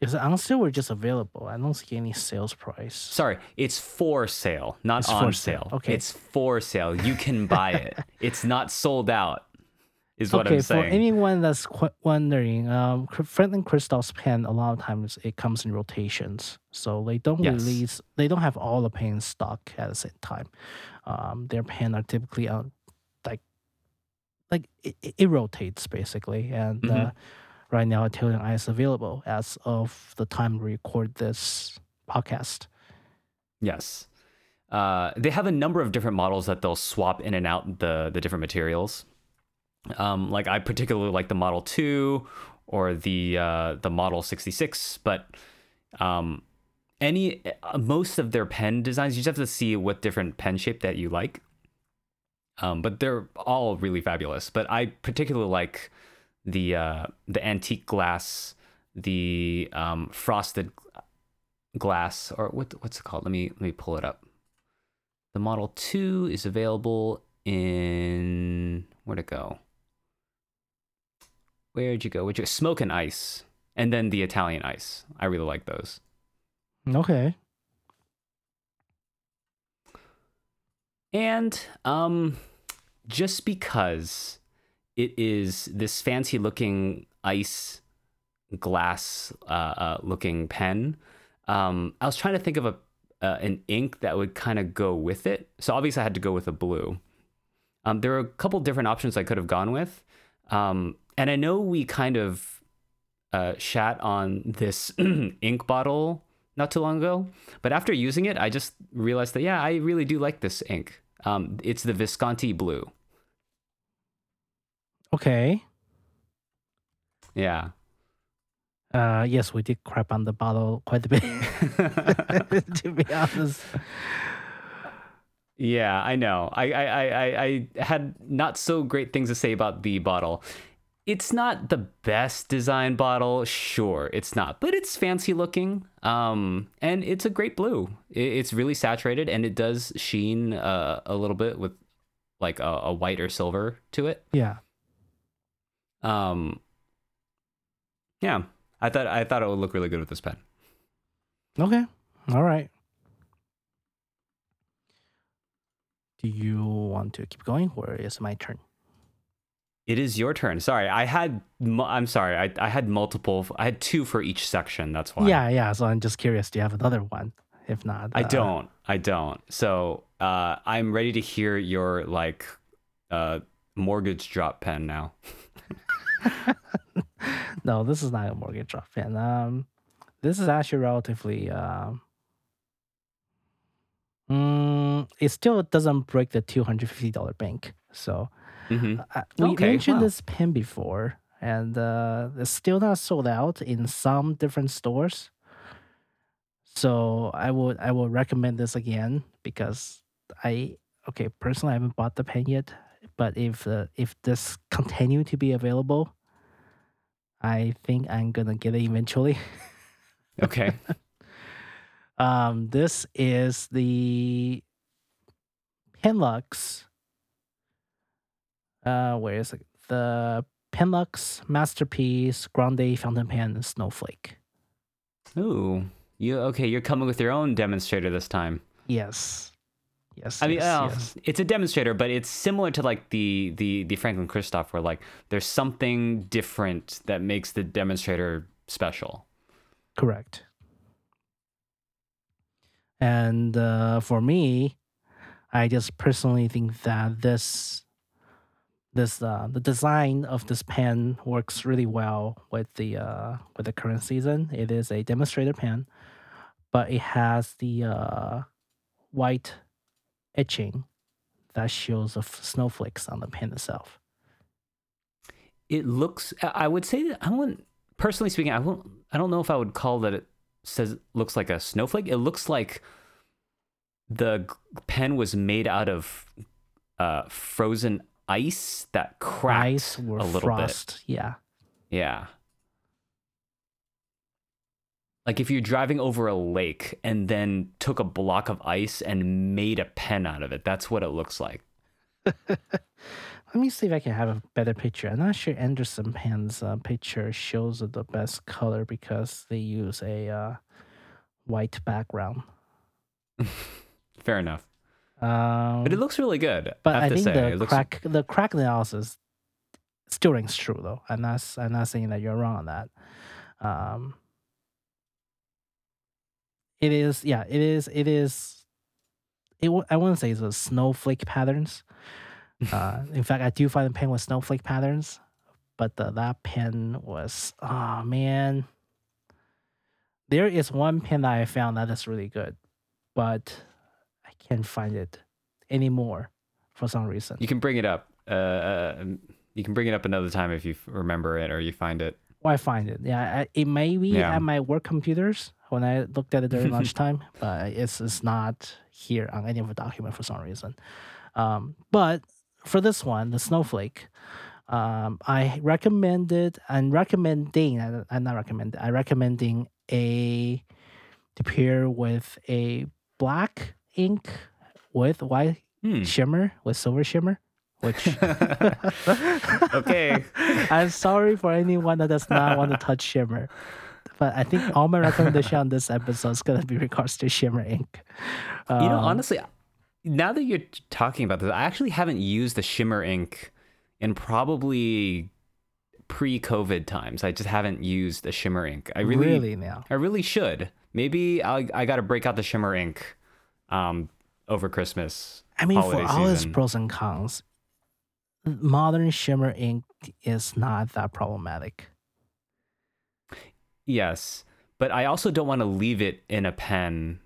is it on sale or just available? I don't see any sales price. Sorry, it's for sale, not It's on for sale. sale, okay. It's for sale. You can buy it. it's not sold out. Is what okay, I'm for anyone that's qu- wondering, um, Franklin Christoph's pen a lot of times it comes in rotations, so they don't Yes. release. They don't have all the pen stock at the same time. Um, their pen are typically on, like, like it, it- rotates basically, and uh, Mhm. right now Italian Ice is available as of the time we record this podcast. Yes. Uh, they have a number of different models that they'll swap in and out the the different materials. Um, like I particularly like the Model Two or the uh, the Model sixty six, but um, any uh, most of their pen designs, you just have to see what different pen shape that you like. Um, but they're all really fabulous. But I particularly like the uh, the antique glass, the um, frosted glass or what what's it called? Let me let me pull it up. The Model 2 is available in where'd it go? Where'd you go? Where'd you Smoke and Ice. And then the Italian Ice. I really like those. Okay. And um just because it is this fancy looking ice glass uh, uh looking pen, um I was trying to think of a uh, an ink that would kind of go with it. So obviously I had to go with a blue. Um there are a couple different options I could have gone with. Um and I know we kind of uh shat on this ink bottle not too long ago. But after using it, I just realized that yeah, I really do like this ink. Um, it's the Visconti blue. Okay. Yeah. Uh, yes, we did crap on the bottle quite a bit. to be honest. Yeah, I know. I, I, I, I- I had not so great things to say about the bottle. It's not the best design bottle, sure, it's not, but it's fancy looking. Um, and it's a great blue. It, it's really saturated, and it does sheen uh, a little bit with like a, a white or silver to it. Yeah. Um, yeah, I thought I thought it would look really good with this pen. Okay. All right. Do you want to keep going or is it my turn? It is your turn. Sorry, I had. I'm sorry. I I had multiple. I had two for each section. That's why. Yeah, yeah. So I'm just curious. Do you have another one? If not, I uh, don't. I don't. So uh, I'm ready to hear your like uh, mortgage drop pen now. no, this is not a mortgage drop pen. Um, this is actually relatively. Um, mm, it still doesn't break the two hundred fifty dollar bank. So hmm uh, we Okay, mentioned wow. this pen before, and uh, it's still not sold out in some different stores. So I would I would recommend this again because I okay personally I haven't bought the pen yet, but if uh, if this continue to be available, I think I'm gonna get it eventually. Okay. Um, this is the Penlux. Uh, where is it? The Penlux Masterpiece Grande Fountain Pen Snowflake. Ooh. You okay? You're coming with your own demonstrator this time. Yes. Yes. I mean, yes, oh, yes. it's a demonstrator, but it's similar to like the the the Franklin Christoph, where like there's something different that makes the demonstrator special. Correct. And uh, for me, I just personally think that this this uh, the design of this pen works really well with the uh, with the current season. It is a demonstrator pen, but it has the uh, white etching that shows of snowflakes on the pen itself. It looks. I I would say that I wouldn't. Personally speaking, I won't. I don't know if I would call that it says looks like a snowflake. It looks like the pen was made out of uh, frozen ice that cracked Ice a little frost, yeah. bit. Yeah. Like if you're driving over a lake and then took a block of ice and made a pen out of it, that's what it looks like. Let me see if I can have a better picture. I'm not sure Anderson Pen's uh, picture shows the best color because they use a uh, white background. Fair enough. Um, But it looks really good. but I I, think say. the it looks crack the crack analysis still rings true though. I'm not I'm not saying that you're wrong on that. Um, it is yeah, it is it is. It I wouldn't say it's a snowflake patterns. Uh, in fact, I do find the pen with snowflake patterns, but the, that pen was oh man. There is one pen that I found that is really good, but can't find it anymore for some reason. You can bring it up. Uh, uh, you can bring it up another time if you f- remember it or you find it. Well, I find it. Yeah, I, it may be Yeah. at my work computers when I looked at it during lunchtime, but it's, it's not here on any of the document for some reason. Um, but for this one, the snowflake, um, I recommended and recommending. I- I'm not recommend. I recommending a to pair with a black ink with white Hmm. shimmer with silver shimmer, which okay. I'm sorry for anyone that does not want to touch shimmer. But I think all my recommendation on this episode is gonna be regards to shimmer ink. You know, Um, honestly, now that you're talking about this, I actually haven't used the shimmer ink in probably pre-COVID times. I just haven't used the shimmer ink. I really, really now. I really should. Maybe I I got to break out the shimmer ink um, over Christmas. I mean, for all its pros and cons, modern shimmer ink is not that problematic. Yes, but I also don't want to leave it in a pen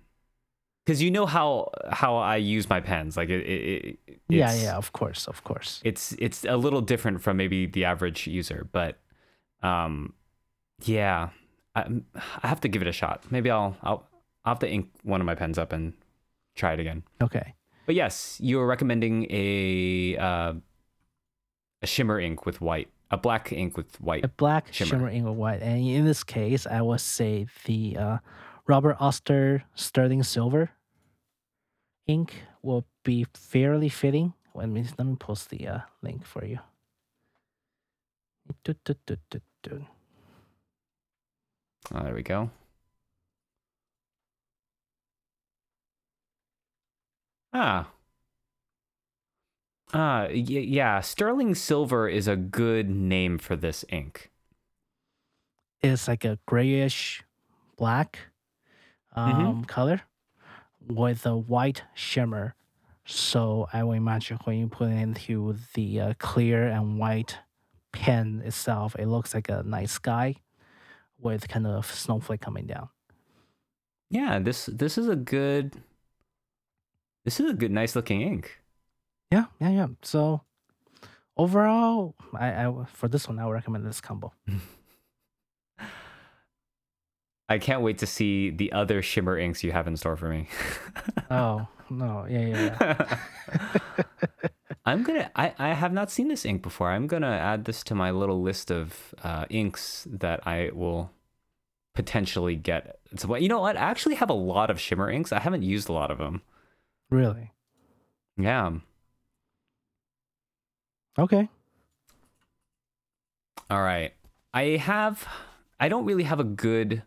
because you know how how I use my pens. Like it, it, it Yeah, yeah, of course, of course. it's it's a little different from maybe the average user, but um, yeah, I, I have to give it a shot. Maybe I'll I'll I'll have to ink one of my pens up and try it again. Okay. But yes, you were recommending a uh, a shimmer ink with white, a black ink with white. A black Shimmer. shimmer, ink with white. And in this case, I would say the uh, Robert Oster Sterling Silver ink will be fairly fitting. Let me let me post the uh, link for you. Oh, there we go. Ah. Ah, y- yeah. Sterling silver is a good name for this ink. It's like a grayish black um, color with a white shimmer. So I would imagine when you put it into the uh, clear and white pen itself, it looks like a night sky with kind of snowflake coming down. Yeah, this this is a good. This is a good, nice looking ink. Yeah, yeah, yeah. So overall, I, I for this one, I would recommend this combo. I can't wait to see the other shimmer inks you have in store for me. Oh no, yeah, yeah, yeah. I'm gonna. I, I have not seen this ink before. I'm gonna add this to my little list of uh, inks that I will potentially get. So, you know what? I actually have a lot of shimmer inks. I haven't used a lot of them. Really? Yeah. Okay. All right. I have. I don't really have a good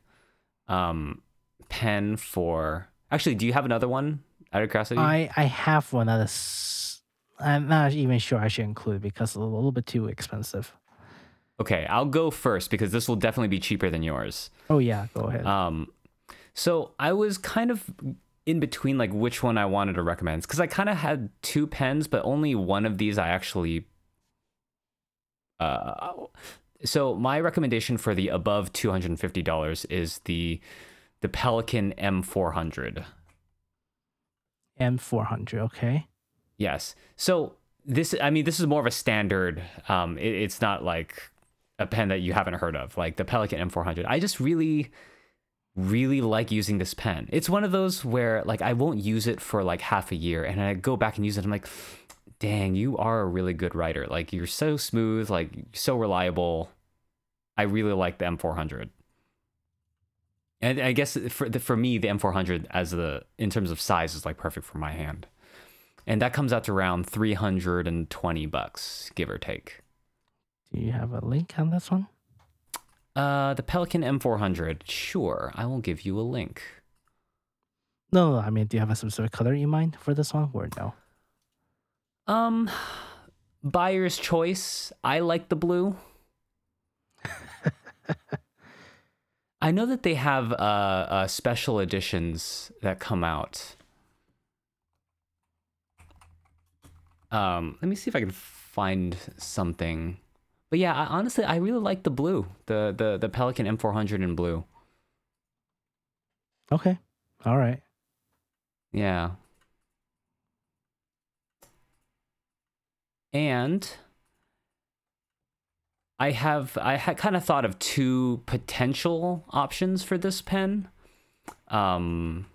um pen for. Actually, do you have another one? Out of curiosity. I I have one that is. I'm not even sure I should include because it's a little bit too expensive. okay, I'll go first because this will definitely be cheaper than yours. Oh yeah, go ahead. Um, so I was kind of in between like which one I wanted to recommend because I kind of had two pens, but only one of these I actually. Uh, so my recommendation for the above two hundred and fifty dollars is the the Pelikan M four hundred. M four hundred. Okay. Yes. So this, I mean, this is more of a standard. Um, it, it's not like a pen that you haven't heard of, like the Pelikan M400. I just really, really like using this pen. It's one of those where like I won't use it for like half a year, and I go back and use it. I'm like, dang, you are a really good writer. Like you're so smooth, like so reliable. I really like the M400. And I guess for the, for me, the M400 as the in terms of size is like perfect for my hand and that comes out to around 320 bucks give or take Do you have a link on this one? Uh the pelikan m400 sure i will give you a link No. I mean, do you have a specific color in mind for this one, or no? um buyer's choice. I like the blue. I know that they have uh, uh, special editions that come out. Um, let me see if I can find something. But yeah, I, honestly, I really like the blue, the the the Pelikan M400 in blue. Okay. All right. Yeah. And I have I had kind of thought of two potential options for this pen. Um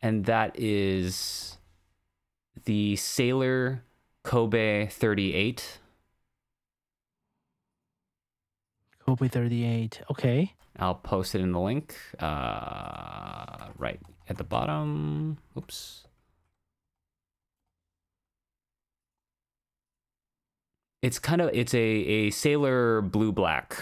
and that is the Sailor Kobe 38. Kobe 38. Okay. I'll post it in the link uh, right at the bottom. Oops. It's kind of it's a a sailor blue black.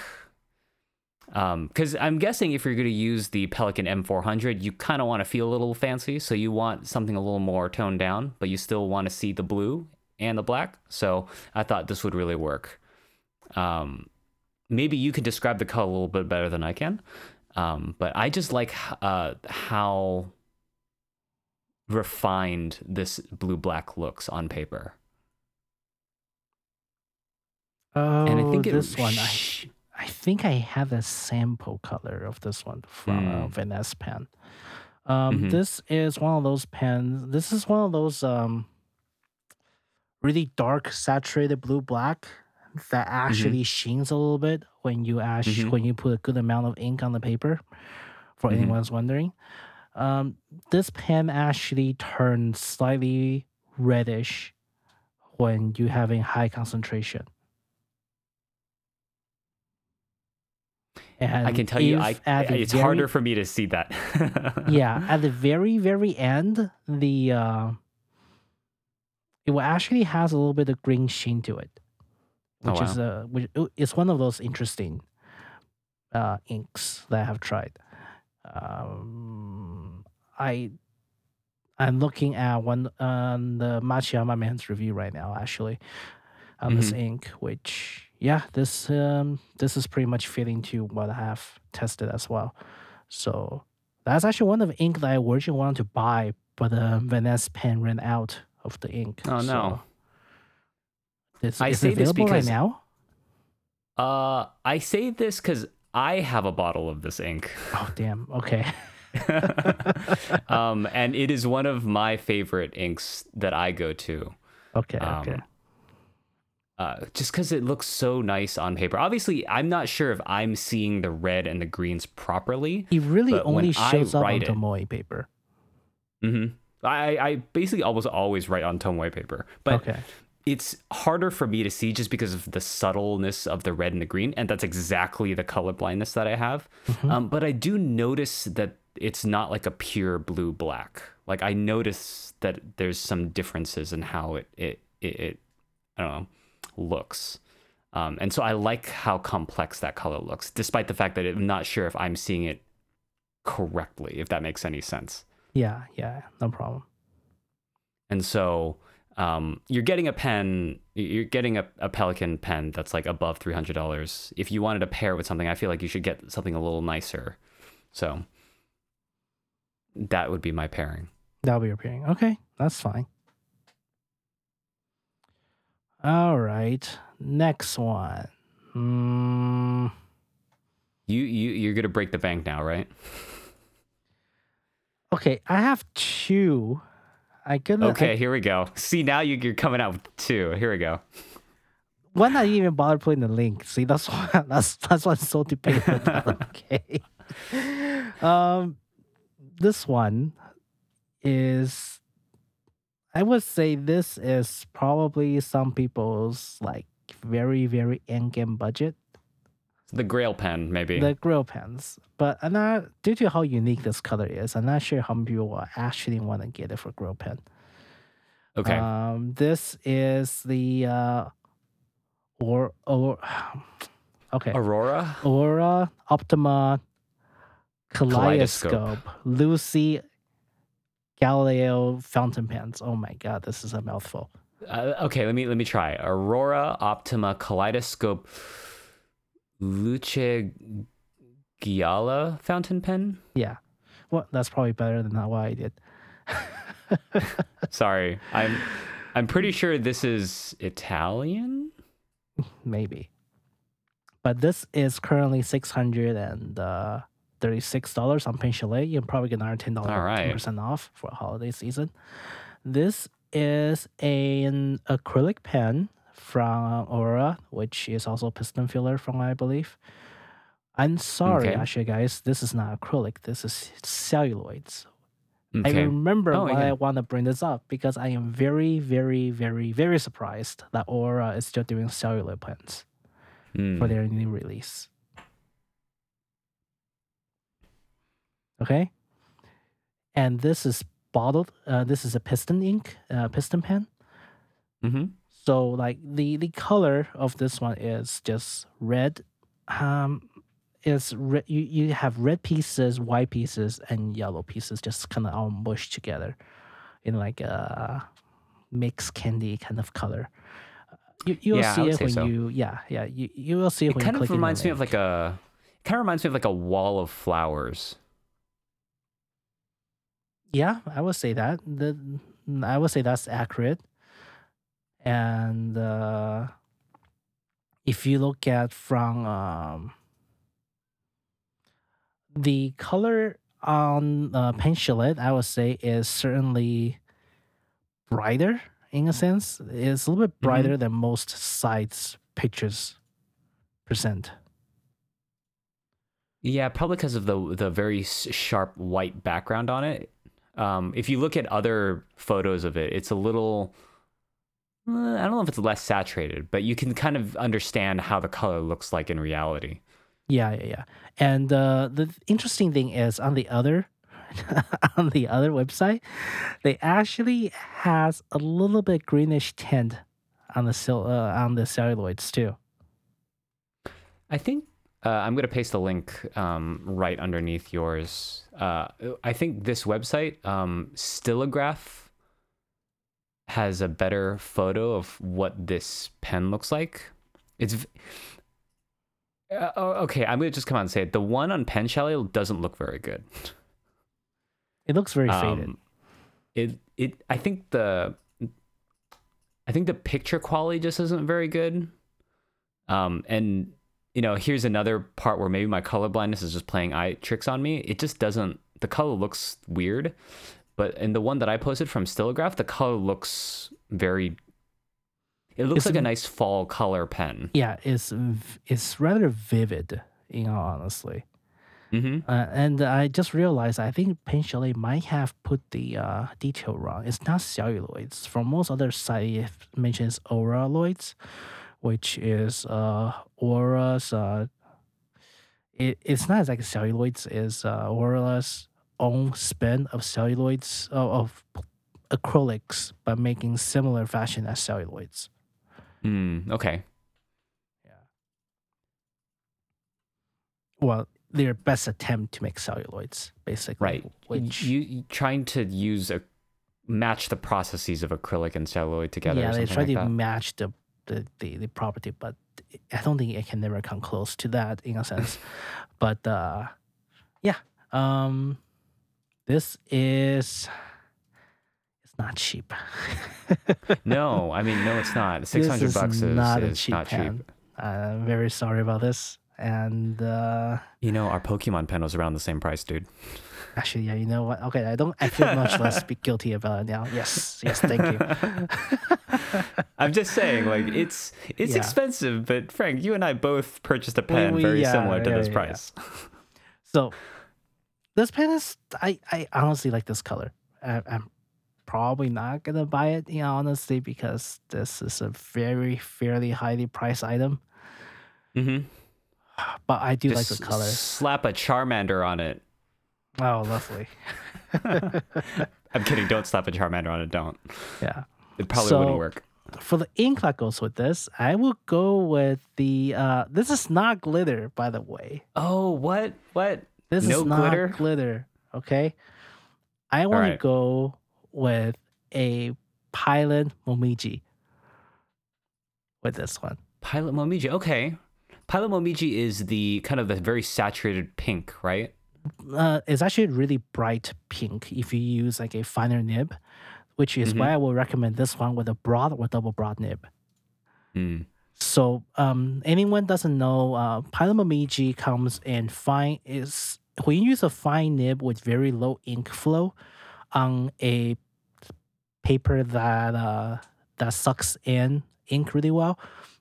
Um, because I'm guessing if you're going to use the Pelikan M400, you kind of want to feel a little fancy, so you want something a little more toned down, but you still want to see the blue and the black. So I thought this would really work. Um, maybe you can describe the color a little bit better than I can. Um, but I just like uh, how refined this blue black looks on paper. Oh, and I think it, this one. I, I think I have a sample color of this one from uh, Mm. Vanness pen. Um, Mhm. This is one of those pens. This is one of those um, really dark, saturated blue black that actually shines a little bit when you ash Mhm. when you put a good amount of ink on the paper. For Mhm. anyone's wondering, um, this pen actually turns slightly reddish when you having high concentration. And I can tell you, I it's very- harder for me to see that. yeah, at the very very end, the uh, it actually has a little bit of green sheen to it, Oh, which is uh, which uh, it's one of those interesting uh, inks that I have tried. Um, I I'm looking at one on the Machiyama Man's review right now, actually, on this Mhm. ink, which yeah, this um this is pretty much fitting to what I have tested as well. So that's actually one of the ink that I originally wanted to buy, but the Vanness pen ran out of the ink. Oh, no. It's, I say this available because- right now. uh, I say this because I have a bottle of this ink. Oh damn. Okay. um, and it is one of my favorite inks that I go to. Okay. Okay. Um, uh, just because it looks so nice on paper. Obviously, I'm not sure if I'm seeing the red and the greens properly. It really only shows up on it- Tomoe paper. hmm I, I basically almost always write on Tomoe paper, but okay. It's harder for me to see just because of the subtleness of the red and the green, and that's exactly the color blindness that I have. Mhm. Um, but I do notice that it's not like a pure blue black. Like I notice that there's some differences in how it it it, it I don't know looks. Um, and so I like how complex that color looks, despite the fact that I'm not sure if I'm seeing it correctly, if that makes any sense. Yeah. Yeah. No problem. And so um, you're getting a pen, you're getting a, a Pelikan pen that's like above $300. If you wanted to pair it with something, I feel like you should get something a little nicer. So that would be my pairing. That'll be appearing. Okay, that's fine. All right, next one. Mm, You you you're gonna break the bank now, right? okay, I have two. I gonna Okay, I, here we go. See now you, you're coming out with two. Here we go. Why didn't even bother putting the link. See, that's why that's that's what's so debatable. about, okay. Um, this one is, I would say this is probably some people's like very very end game budget. The Grail pen, maybe. the grill pens. But I'm not due to how unique this color is, I'm not sure how many people will actually want to get it for grill pen. okay. Um, this is the uh, or or okay, Aurora. Aura Optima Kaleidoscope. Kaleidoscope Lucy Galileo fountain pens. Oh my god, this is a mouthful. Uh, okay, let me let me try. Aurora Optima Kaleidoscope Luce Giala fountain pen. Yeah. Well, that's probably better than that. what I did. Sorry, I'm I'm pretty sure this is Italian. Maybe. But this is currently six hundred and uh, thirty-six dollars on Pen Chalet. You can probably get another ten dollars, right. ten percent off for holiday season. This is an acrylic pen from Aura, which is also piston filler from I believe. I'm sorry, Okay. actually, guys. This is not acrylic. This is celluloids. I remember Oh, why yeah. I want to bring this up because I am very, very, very, very surprised that Aura is still doing celluloid pens Hmm. for their new release. Okay, and this is bottled. Uh, this is a piston ink, uh, piston pen. Mhm. So like the the color of this one is just red. Um, it's red. You you have red pieces, white pieces, and yellow pieces, just kind of all mushed together, in like a mixed candy kind of color. You you'll Yeah, see it when so. you yeah yeah you you will see it, It when kind you of click in the reminds me of like a. It kind of reminds me of like a wall of flowers. Yeah, I would say that. The, I would say that's accurate. And uh, if you look at from um, the color on uh, Pen Chalet, I would say is certainly brighter in a sense. It's a little bit brighter than most sites pictures present. Yeah, probably because of the the very sharp white background on it. Um, if you look at other photos of it, it's a little. Uh, I don't know if it's less saturated, but you can kind of understand how the color looks like in reality. Yeah, yeah, yeah. And uh, the interesting thing is on the other on the other website, they actually has a little bit greenish tint on the sil- uh, on the celluloids too. I think uh, I'm going to paste the link um, right underneath yours. Uh, I think this website, um, Stillograph, has a better photo of what this pen looks like. It's. Uh, oh, okay, I'm to just come out and say it. The one on Pen Chalet doesn't look very good. It looks very faded. Um, it it I think the I think the picture quality just isn't very good. Um, and you know, here's another part where maybe my color blindness is just playing eye tricks on me. It just doesn't. The color looks weird, but in the one that I posted from Stillograph, the color looks very. It looks It's like a nice fall color pen. Yeah, it's it's rather vivid, in all honestly. hmm Uh, and I just realized I think Pen Chalet might have put the uh, detail wrong. It's not celluloids. From most other sites, it mentions auroloids, which is uh, aura's. Uh, it, it's not exactly celluloids. It's uh, aura's own spin of celluloids of, of acrylics, but making similar fashion as celluloids. Mm, okay. Yeah. Well, their best attempt to make celluloids, basically. Right. Which you, you trying to use a match the processes of acrylic and celluloid together. yeah, they try like to that. match the, the, the, the property, but I don't think it can never come close to that in a sense. but uh, yeah, um, this is it's not cheap. No, I mean no, it's not. Six hundred bucks is not is cheap not pen. cheap. I'm very sorry about this. And uh, You know, our Pokemon pen was around the same price, dude. actually, yeah, you know what? Okay, I don't. I feel much less be guilty about it now. Yes, yes, thank you. I'm just saying, like it's it's Yeah. expensive, but Frank, you and I both purchased a pen we- very yeah, similar to yeah, this price. So this pen is I, I honestly like this color. I, I'm probably not gonna buy it, you know, honestly, because this is a very fairly highly priced item. Mm-hmm. But I do like the color. slap a Charmander on it. Oh, lovely. I'm kidding. Don't slap a Charmander on it. Don't. Yeah. It probably So- wouldn't work. For the ink that goes with this, I will go with the uh this is not glitter, by the way. Oh, what? What? This No is not glitter? glitter. Okay. I want right. to go with a Pilot Momiji with this one. Pilot Momiji. Okay. Pilot Momiji is the kind of the very saturated pink, right? Uh, it's actually really bright pink if you use like a finer nib, which is why I will recommend this one with a broad or double broad nib. Mm. So um, anyone doesn't know, uh, Pilot Momiji comes in fine is when you use a fine nib with very low ink flow on a paper that uh, that sucks in ink really well,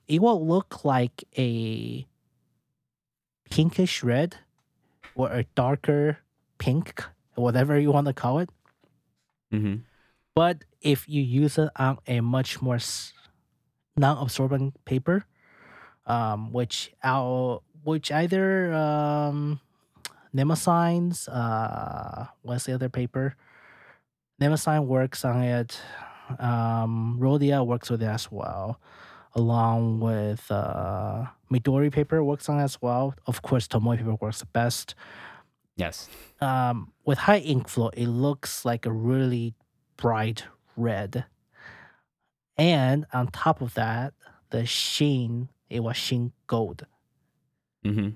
it will look like a pinkish red or a darker pink, whatever you want to call it. hmm But if you use it on a much more non-absorbent paper, um, which our which either um, Mnemosynes, uh, what's the other paper? Mnemosyne works on it. Um, Rhodia works with it as well, along with uh, Midori paper works on it as well. Of course, Tomoe paper works the best Yes. um, with high ink flow, it looks like a really bright red. And on top of that, the sheen, it was sheen gold. hmm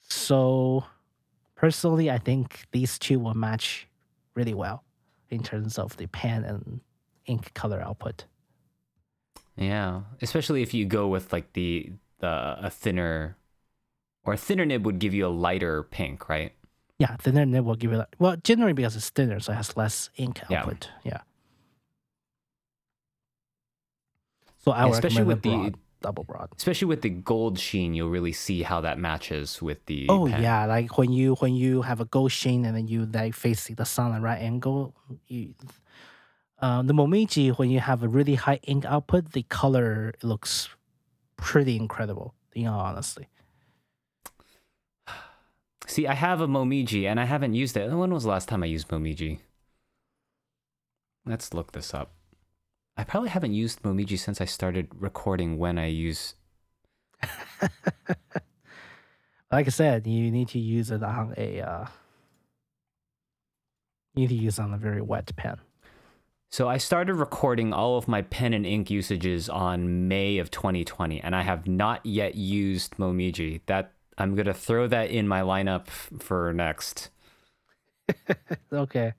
So personally, I think these two will match really well in terms of the pen and ink color output. Yeah. Especially if you go with like the the a thinner or a thinner nib would give you a lighter pink, right? Yeah, thinner nib will give it, well, generally because it's thinner, so it has less ink output. Yeah. So I would Especially with the the- broad, double broad. Especially with the gold sheen, you'll really see how that matches with the Oh pen. yeah, like when you when you have a gold sheen and then you like face the sun at right angle. You, uh, the Momiji when you have a really high ink output, the color looks pretty incredible. You know, honestly. See, I have a Momiji and I haven't used it. When was the last time I used Momiji? Let's look this up. I probably haven't used Momiji since I started recording when I use. Like I said, you need to use it on a. Uh, you need to use it on a very wet pen. So I started recording all of my pen and ink usages on May of 2020, and I have not yet used Momiji. That I'm gonna throw that in my lineup for next. Okay.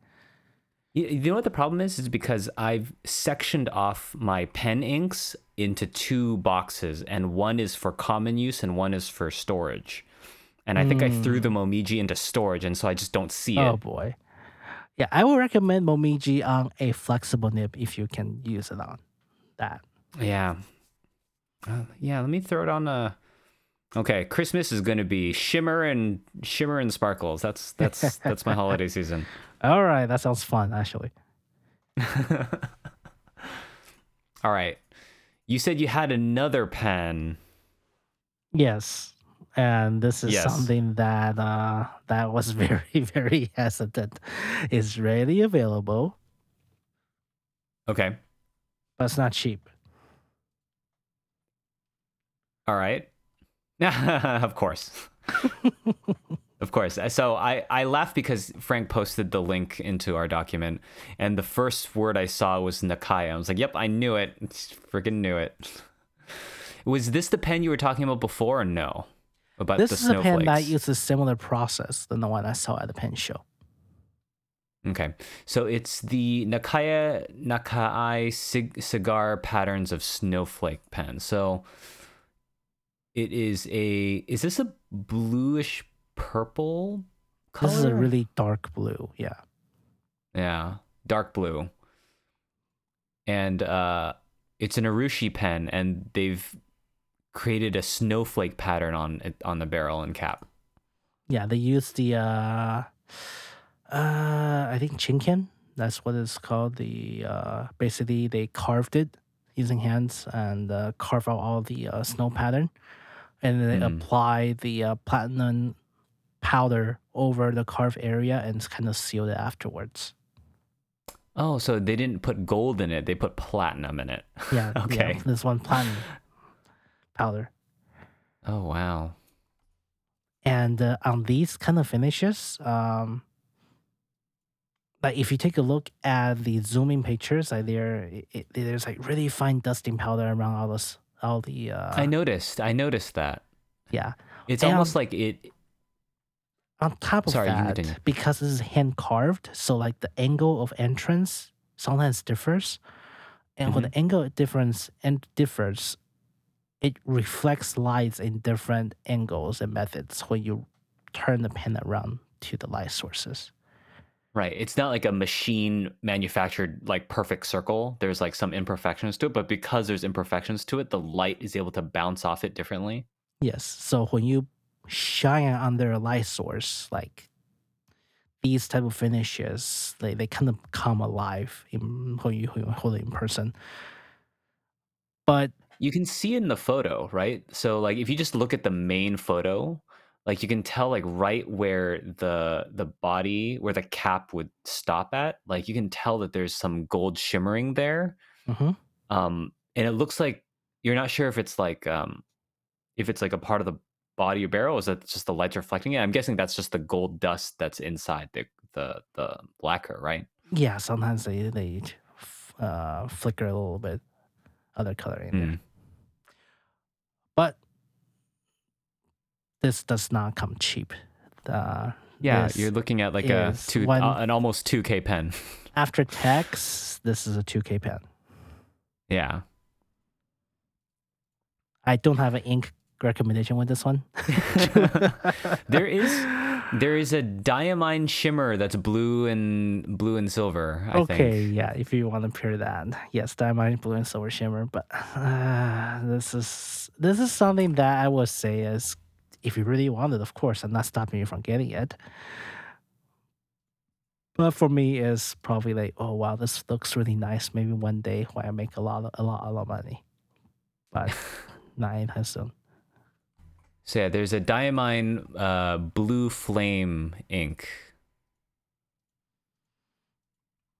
You, know what the problem is? Is because I've sectioned off my pen inks into two boxes, and one is for common use and one is for storage. And I think I threw the Momiji into storage, and so I just don't see Oh it. Oh boy. Yeah, I would recommend Momiji on a flexible nib if you can use it on that. Yeah. Uh, yeah, let me throw it on a. Okay, Christmas is going to be shimmer and shimmer and sparkles. That's that's that's my holiday season. All right, that sounds fun actually. All right. You said you had another pen. Yes. And this is Yes. something that uh that was very, very hesitant. It's readily available, Okay. but it's not cheap. All right. of course. Of course. Uh, so I, I laughed because Frank posted the link into our document, and the first word I saw was Nakaya. I was like, yep, I knew it. Freaking knew it. Was this the pen you were talking about before or no? About this the is a pen that snowflakes? uses similar process than the one I saw at the pen show. Okay. So it's the Nakaya Nakai cig- cigar patterns of snowflake pen. So it is a is this a bluish purple color? This is a really dark blue. Yeah. Yeah, dark blue. And uh it's an Urushi pen and they've created a snowflake pattern on it on the barrel and cap. Yeah, they use the uh uh I think chinkin. That's what it's called. The uh basically they carved it using hands and uh, carve out all the uh, snow pattern, and then they Mm. apply the uh, platinum powder over the carved area and kind of seal it afterwards. Oh, so they didn't put gold in it, they put platinum in it. Yeah. Okay. Yeah, this one platinum powder. Oh, wow. And uh, on these kind of finishes, um, like if you take a look at the zooming pictures, like there, it, it- there's like really fine dusting powder around all this all the. Uh, I noticed. I noticed that. Yeah. It's And- almost like it. On top of Sorry, that, because this is hand carved, so like the angle of entrance sometimes differs, and when Mm-hmm. the angle difference and differs, it reflects lights in different angles and methods when you turn the pen around to the light sources. Right. It's not like a machine manufactured like perfect circle. There's like some imperfections to it, but because there's imperfections to it, the light is able to bounce off it differently. Yes. So when you shine under a light source, like these type of finishes, they, they kind of come alive in, when you hold it in person. But You can see in the photo, right? So like if you just look at the main photo, like you can tell like right where the the body where the cap would stop at, like you can tell that there's some gold shimmering there. mhm. um and it looks like you're not sure if it's like um if it's like a part of the body or barrel is that just the lights reflecting it i'm guessing that's just the gold dust that's inside the the the lacquer right yeah, sometimes they they uh, flicker a little bit, other color in there. Mm. But this does not come cheap. Uh, yeah you're looking at like a two one- uh, an almost 2k pen after tax. This is a two K pen. yeah I don't have an ink recommendation with this one. there is there is a diamine shimmer that's blue and blue and silver i okay, think yeah, if you want to pair that, yes, Diamine blue and silver shimmer. But uh, this is this is something that I would say is, if you really want it, of course, I'm not stopping you from getting it. But for me, it's probably like, oh wow, this looks really nice. Maybe one day when I make a lot, of, a lot, a lot of money. But not anytime soon. So yeah there's a diamine uh blue flame ink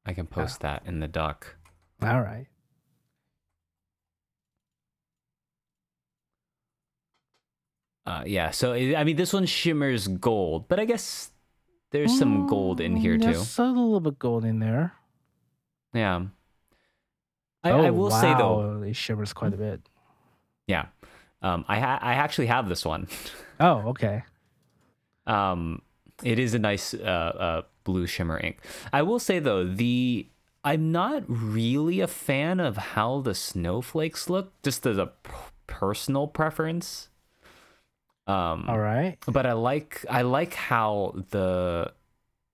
i can post that in the doc All right. Uh, yeah, so it, I mean, this one shimmers gold, but I guess there's some gold in here Mm, too. There's a little bit gold in there. Yeah. I, oh, I will say though, it shimmers quite a bit. yeah, um, I ha- I actually have this one. Oh, okay. Um, it is a nice uh, uh, blue shimmer ink. I will say though, the I'm not really a fan of how the snowflakes look, just as a p- personal preference. Um, All right. but I like I like how the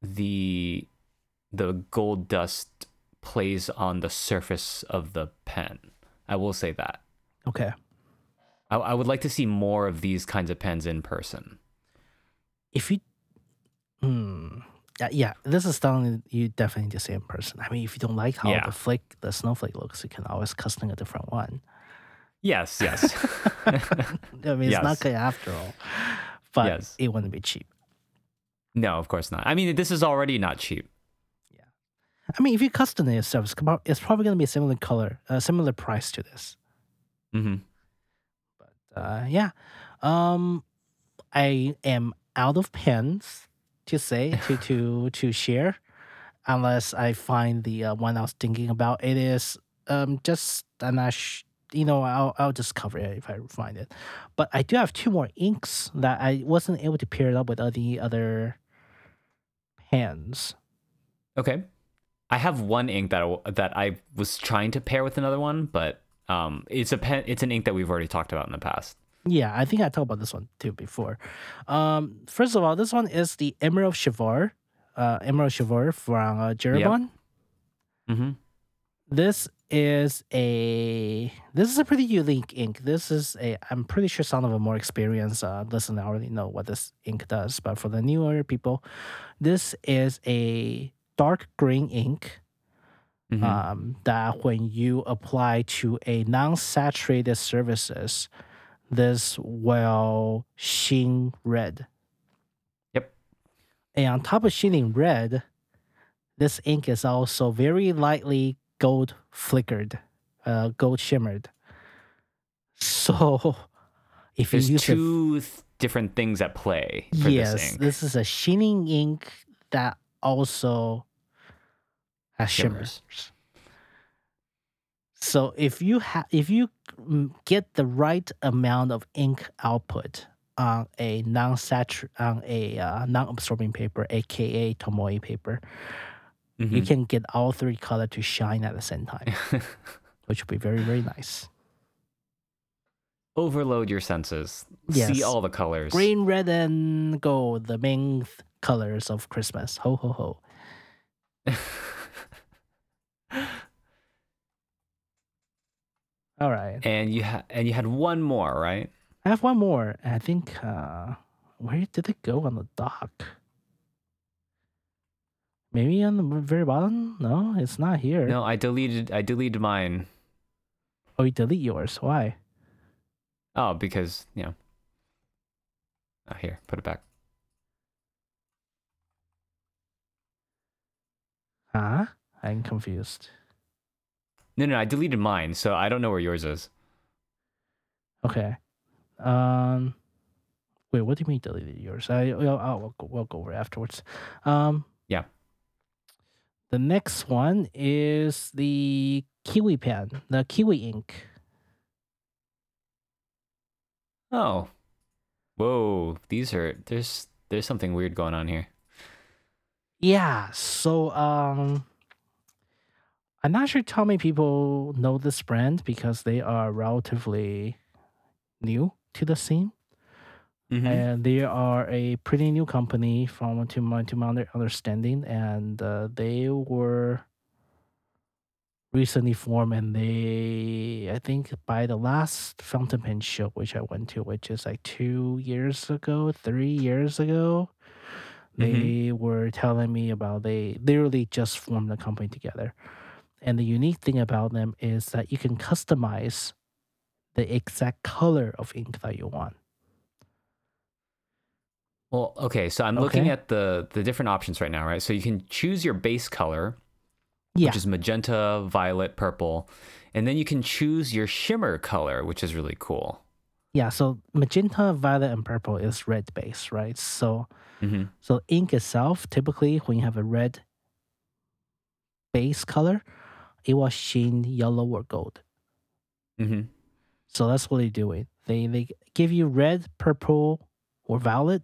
the the gold dust plays on the surface of the pen. I will say that. Okay. I, I would like to see more of these kinds of pens in person. If you, hmm, yeah, this is something you definitely need to see in person. I mean, if you don't like how Yeah. the flake, the snowflake looks, you can always custom a different one. Yes, yes. I mean, it's Yes. not good after all, but Yes. it wouldn't be cheap. no, of course not. I mean, this is already not cheap. Yeah, I mean, if you custom it yourself, it's, probably going to be a similar color, a similar price to this. hmm uh, yeah, um, I am out of pens to say to to to share, unless I find the uh, one I was thinking about. It is um just I'm not you know I'll I'll just cover it if I find it, but I do have two more inks that I wasn't able to pair it up with the other pens. Okay. I have one ink that I, that I was trying to pair with another one, but um, it's a pen. It's an ink that we've already talked about in the past. Yeah, I think I talked about this one too before. Um, first of all, this one is the Emerald Chivor, uh, Emerald Chivor from uh, J. Herbin. hmm This is a this is a pretty unique ink. This is a I'm pretty sure some of the more experienced uh, listener already know what this ink does, but for the newer people, this is a dark green ink hmm um, that when you apply to a non-saturated surfaces, this will sheen red. Yep. And on top of sheening red, this ink is also very lightly gold flickered, uh, gold shimmered. So, if you There's use it, two th- different things at play for yes, this this is a sheening ink that also has shimmers. Shimmers. So if you have if you get the right amount of ink output on a non-satur on a uh, non-absorbing paper, aka Tomoe paper, you Mhm. can get all three color to shine at the same time, which would be very very nice. Overload your senses. Yes. See all the colors. Green, red, and gold, the main th- colors of Christmas. Ho ho ho. All right. and you ha- and you had one more, right? I have one more. I think uh where did it go on the doc? Maybe on the very bottom? No, it's not here. No, I deleted I deleted mine. Oh, you delete yours. Why? Oh, because, you know. Oh, here, put it back. Huh? I'm confused. No, no, I deleted mine, so I don't know where yours is. Okay. Um wait, what do you mean deleted yours? I I'll, I'll we'll, go, we'll go over it afterwards. Um Yeah. The next one is the Kiwi pen, the Kiwi ink. Oh. Whoa, these are there's there's something weird going on here. Yeah, so um I'm not sure how many people know this brand because they are relatively new to the scene. Mhm. and they are a pretty new company from to my to my understanding and uh, they were recently formed and they i think by the last fountain pen show which i went to which is like two years ago three years ago they were telling me about they literally just formed the company together and the unique thing about them is that you can customize the exact color of ink that you want Well, okay, so I'm looking at the the different options right now, right? So you can choose your base color, yeah which is magenta, violet, purple, and then you can choose your shimmer color, which is really cool. Yeah, so magenta, violet, and purple is red base, right? So hmm so ink itself, typically when you have a red base color, it was sheen yellow or gold. hmm So that's what they're doing. They they give you red, purple, or violet,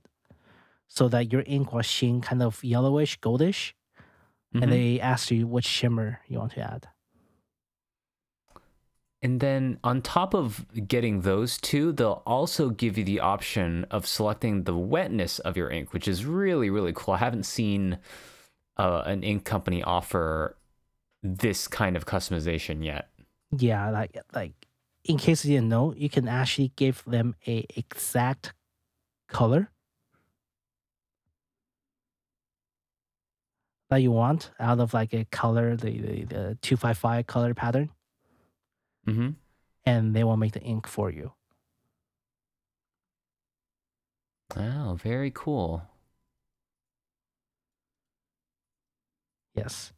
so that your ink was sheen kind of yellowish, goldish, Mm-hmm. and they ask you which shimmer you want to add. And then on top of getting those two, they'll also give you the option of selecting the wetness of your ink, which is really, really cool. I haven't seen uh, an ink company offer this kind of customization yet. Yeah, like like in case you didn't know, you can actually give them a exact color that you want out of like a color, the the, the two five five color pattern, hmm and they will make the ink for you. Wow, very cool. Yes,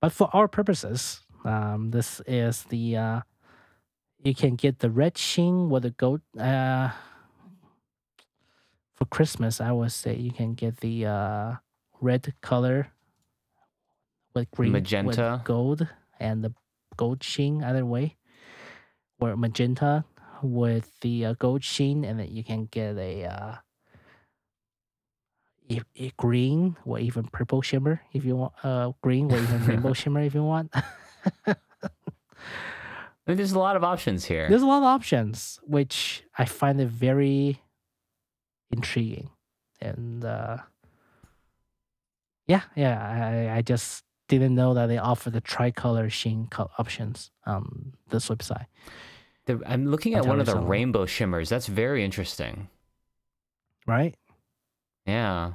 but for our purposes, um, this is the uh, you can get the red sheen with the gold. Uh, for Christmas, I would say you can get the uh, red color with green, Magenta. with gold, and the gold sheen either way, or magenta with the uh, gold sheen, and then you can get a. If, if green or even purple shimmer if you want uh green or even rainbow shimmer if you want I mean, there's a lot of options here. there's a lot of options which i find it very intriguing and uh yeah yeah i, I just didn't know that they offer the tricolor sheen options on this website The- I'm looking at one of the rainbow shimmers. That's very interesting. right Yeah.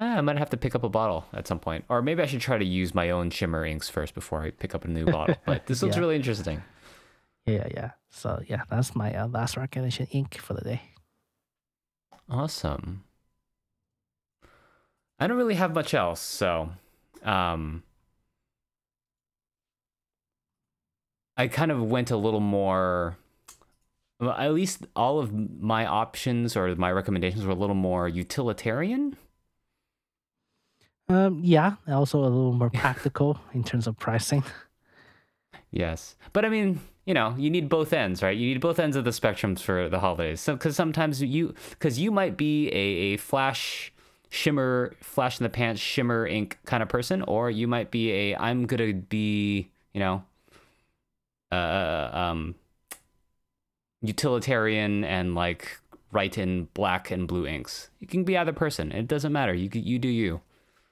Ah, I might have to pick up a bottle at some point. Or maybe I should try to use my own shimmer inks first before I pick up a new bottle. But this looks Yeah. really interesting. yeah yeah so yeah that's my uh, last recognition ink for the day Awesome. I don't really have much else, so um I kind of went a little more well, at least all of my options or my recommendations were a little more utilitarian. Um, yeah, also a little more practical in terms of pricing. Yes, but I mean, you know, you need both ends, right? You need both ends of the spectrums for the holidays. So, because sometimes you, because you might be a, a flash shimmer, flash in the pants, shimmer ink kind of person, or you might be a I'm gonna be, you know, uh, um, utilitarian and like write in black and blue inks. You can be either person. It doesn't matter. You you do you.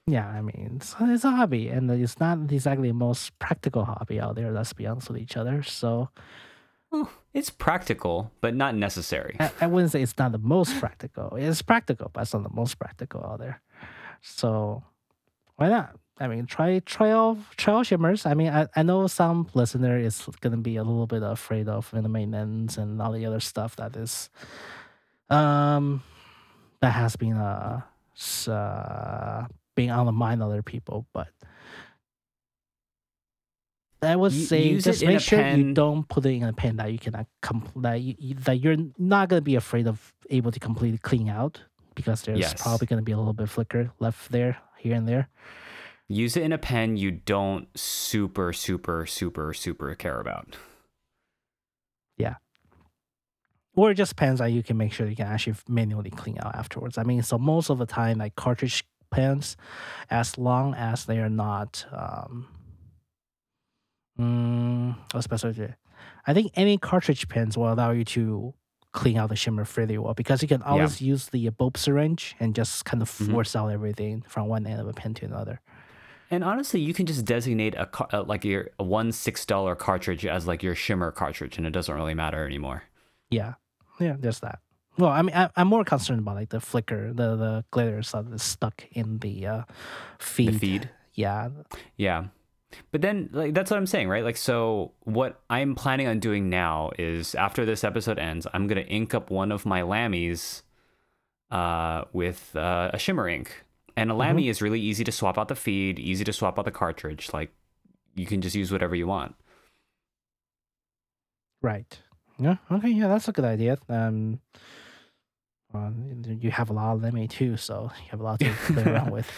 Yeah, I mean, it's, it's a hobby, and it's not exactly the most practical hobby out there. Let's be honest with each other. So, well, it's practical, but not necessary. I, I, wouldn't say it's not the most practical. It's practical, but it's not the most practical out there. So, why not? I mean, try trail trail shimmers. I mean, I, I know some listener is gonna be a little bit afraid of the maintenance and all the other stuff that is, um, that has been uh, uh being on the mind of other people, but I would say just make sure pen. you don't put it in a pen that you cannot compl- that, you, that you're not gonna be afraid of able to completely clean out because there's yes. probably gonna be a little bit of flicker left there here and there. Use it in a pen you don't super super super super care about. Yeah. Or just pens that you can make sure you can actually manually clean out afterwards. I mean, so most of the time, like cartridge pens as long as they are not um mm, especially I think any cartridge pens will allow you to clean out the shimmer fairly well because you can always yeah. use the bulb syringe and just kind of mm-hmm. force mm-hmm. out everything from one end of a pen to another. And honestly, you can just designate a uh, like your a one six dollar cartridge as like your shimmer cartridge, and it doesn't really matter anymore. Yeah, yeah, there's that. Well, I mean, I, am more concerned about like the flicker, the the glitter stuff that's stuck in the uh, feed. The feed. Yeah. Yeah. But then, like, that's what I'm saying, right? Like, so what I'm planning on doing now is after this episode ends, I'm gonna ink up one of my Lamys uh, with uh, a shimmer ink. And a Lamy mm-hmm. is really easy to swap out the feed, easy to swap out the cartridge. Like, you can just use whatever you want. Right. Yeah. Okay. Yeah, that's a good idea. Um, you have a lot of them too, so you have a lot to play around with.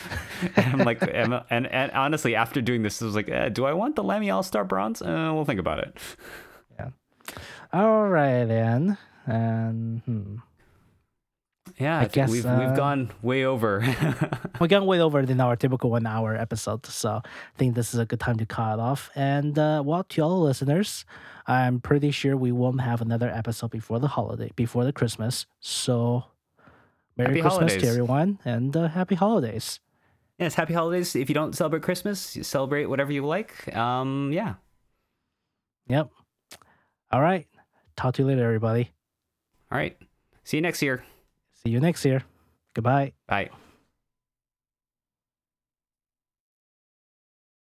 and I'm like, and, and, and, honestly, after doing this, I was like, eh, do I want the Lamy All Star Bronze? Uh, we'll think about it. Yeah. All right then. And hmm. Yeah, I, I guess we've uh, we've gone way over. we've gone way over than our typical one hour episode, so I think this is a good time to cut off. And uh, well, to all the listeners, I'm pretty sure we won't have another episode before the holiday, before the Christmas. So, Merry happy Christmas holidays. to everyone, and uh, happy holidays. Yes, happy holidays. If you don't celebrate Christmas, you celebrate whatever you like. Um, yeah. Yep. All right. Talk to you later, everybody. All right. See you next year. See you next year. Goodbye. Bye.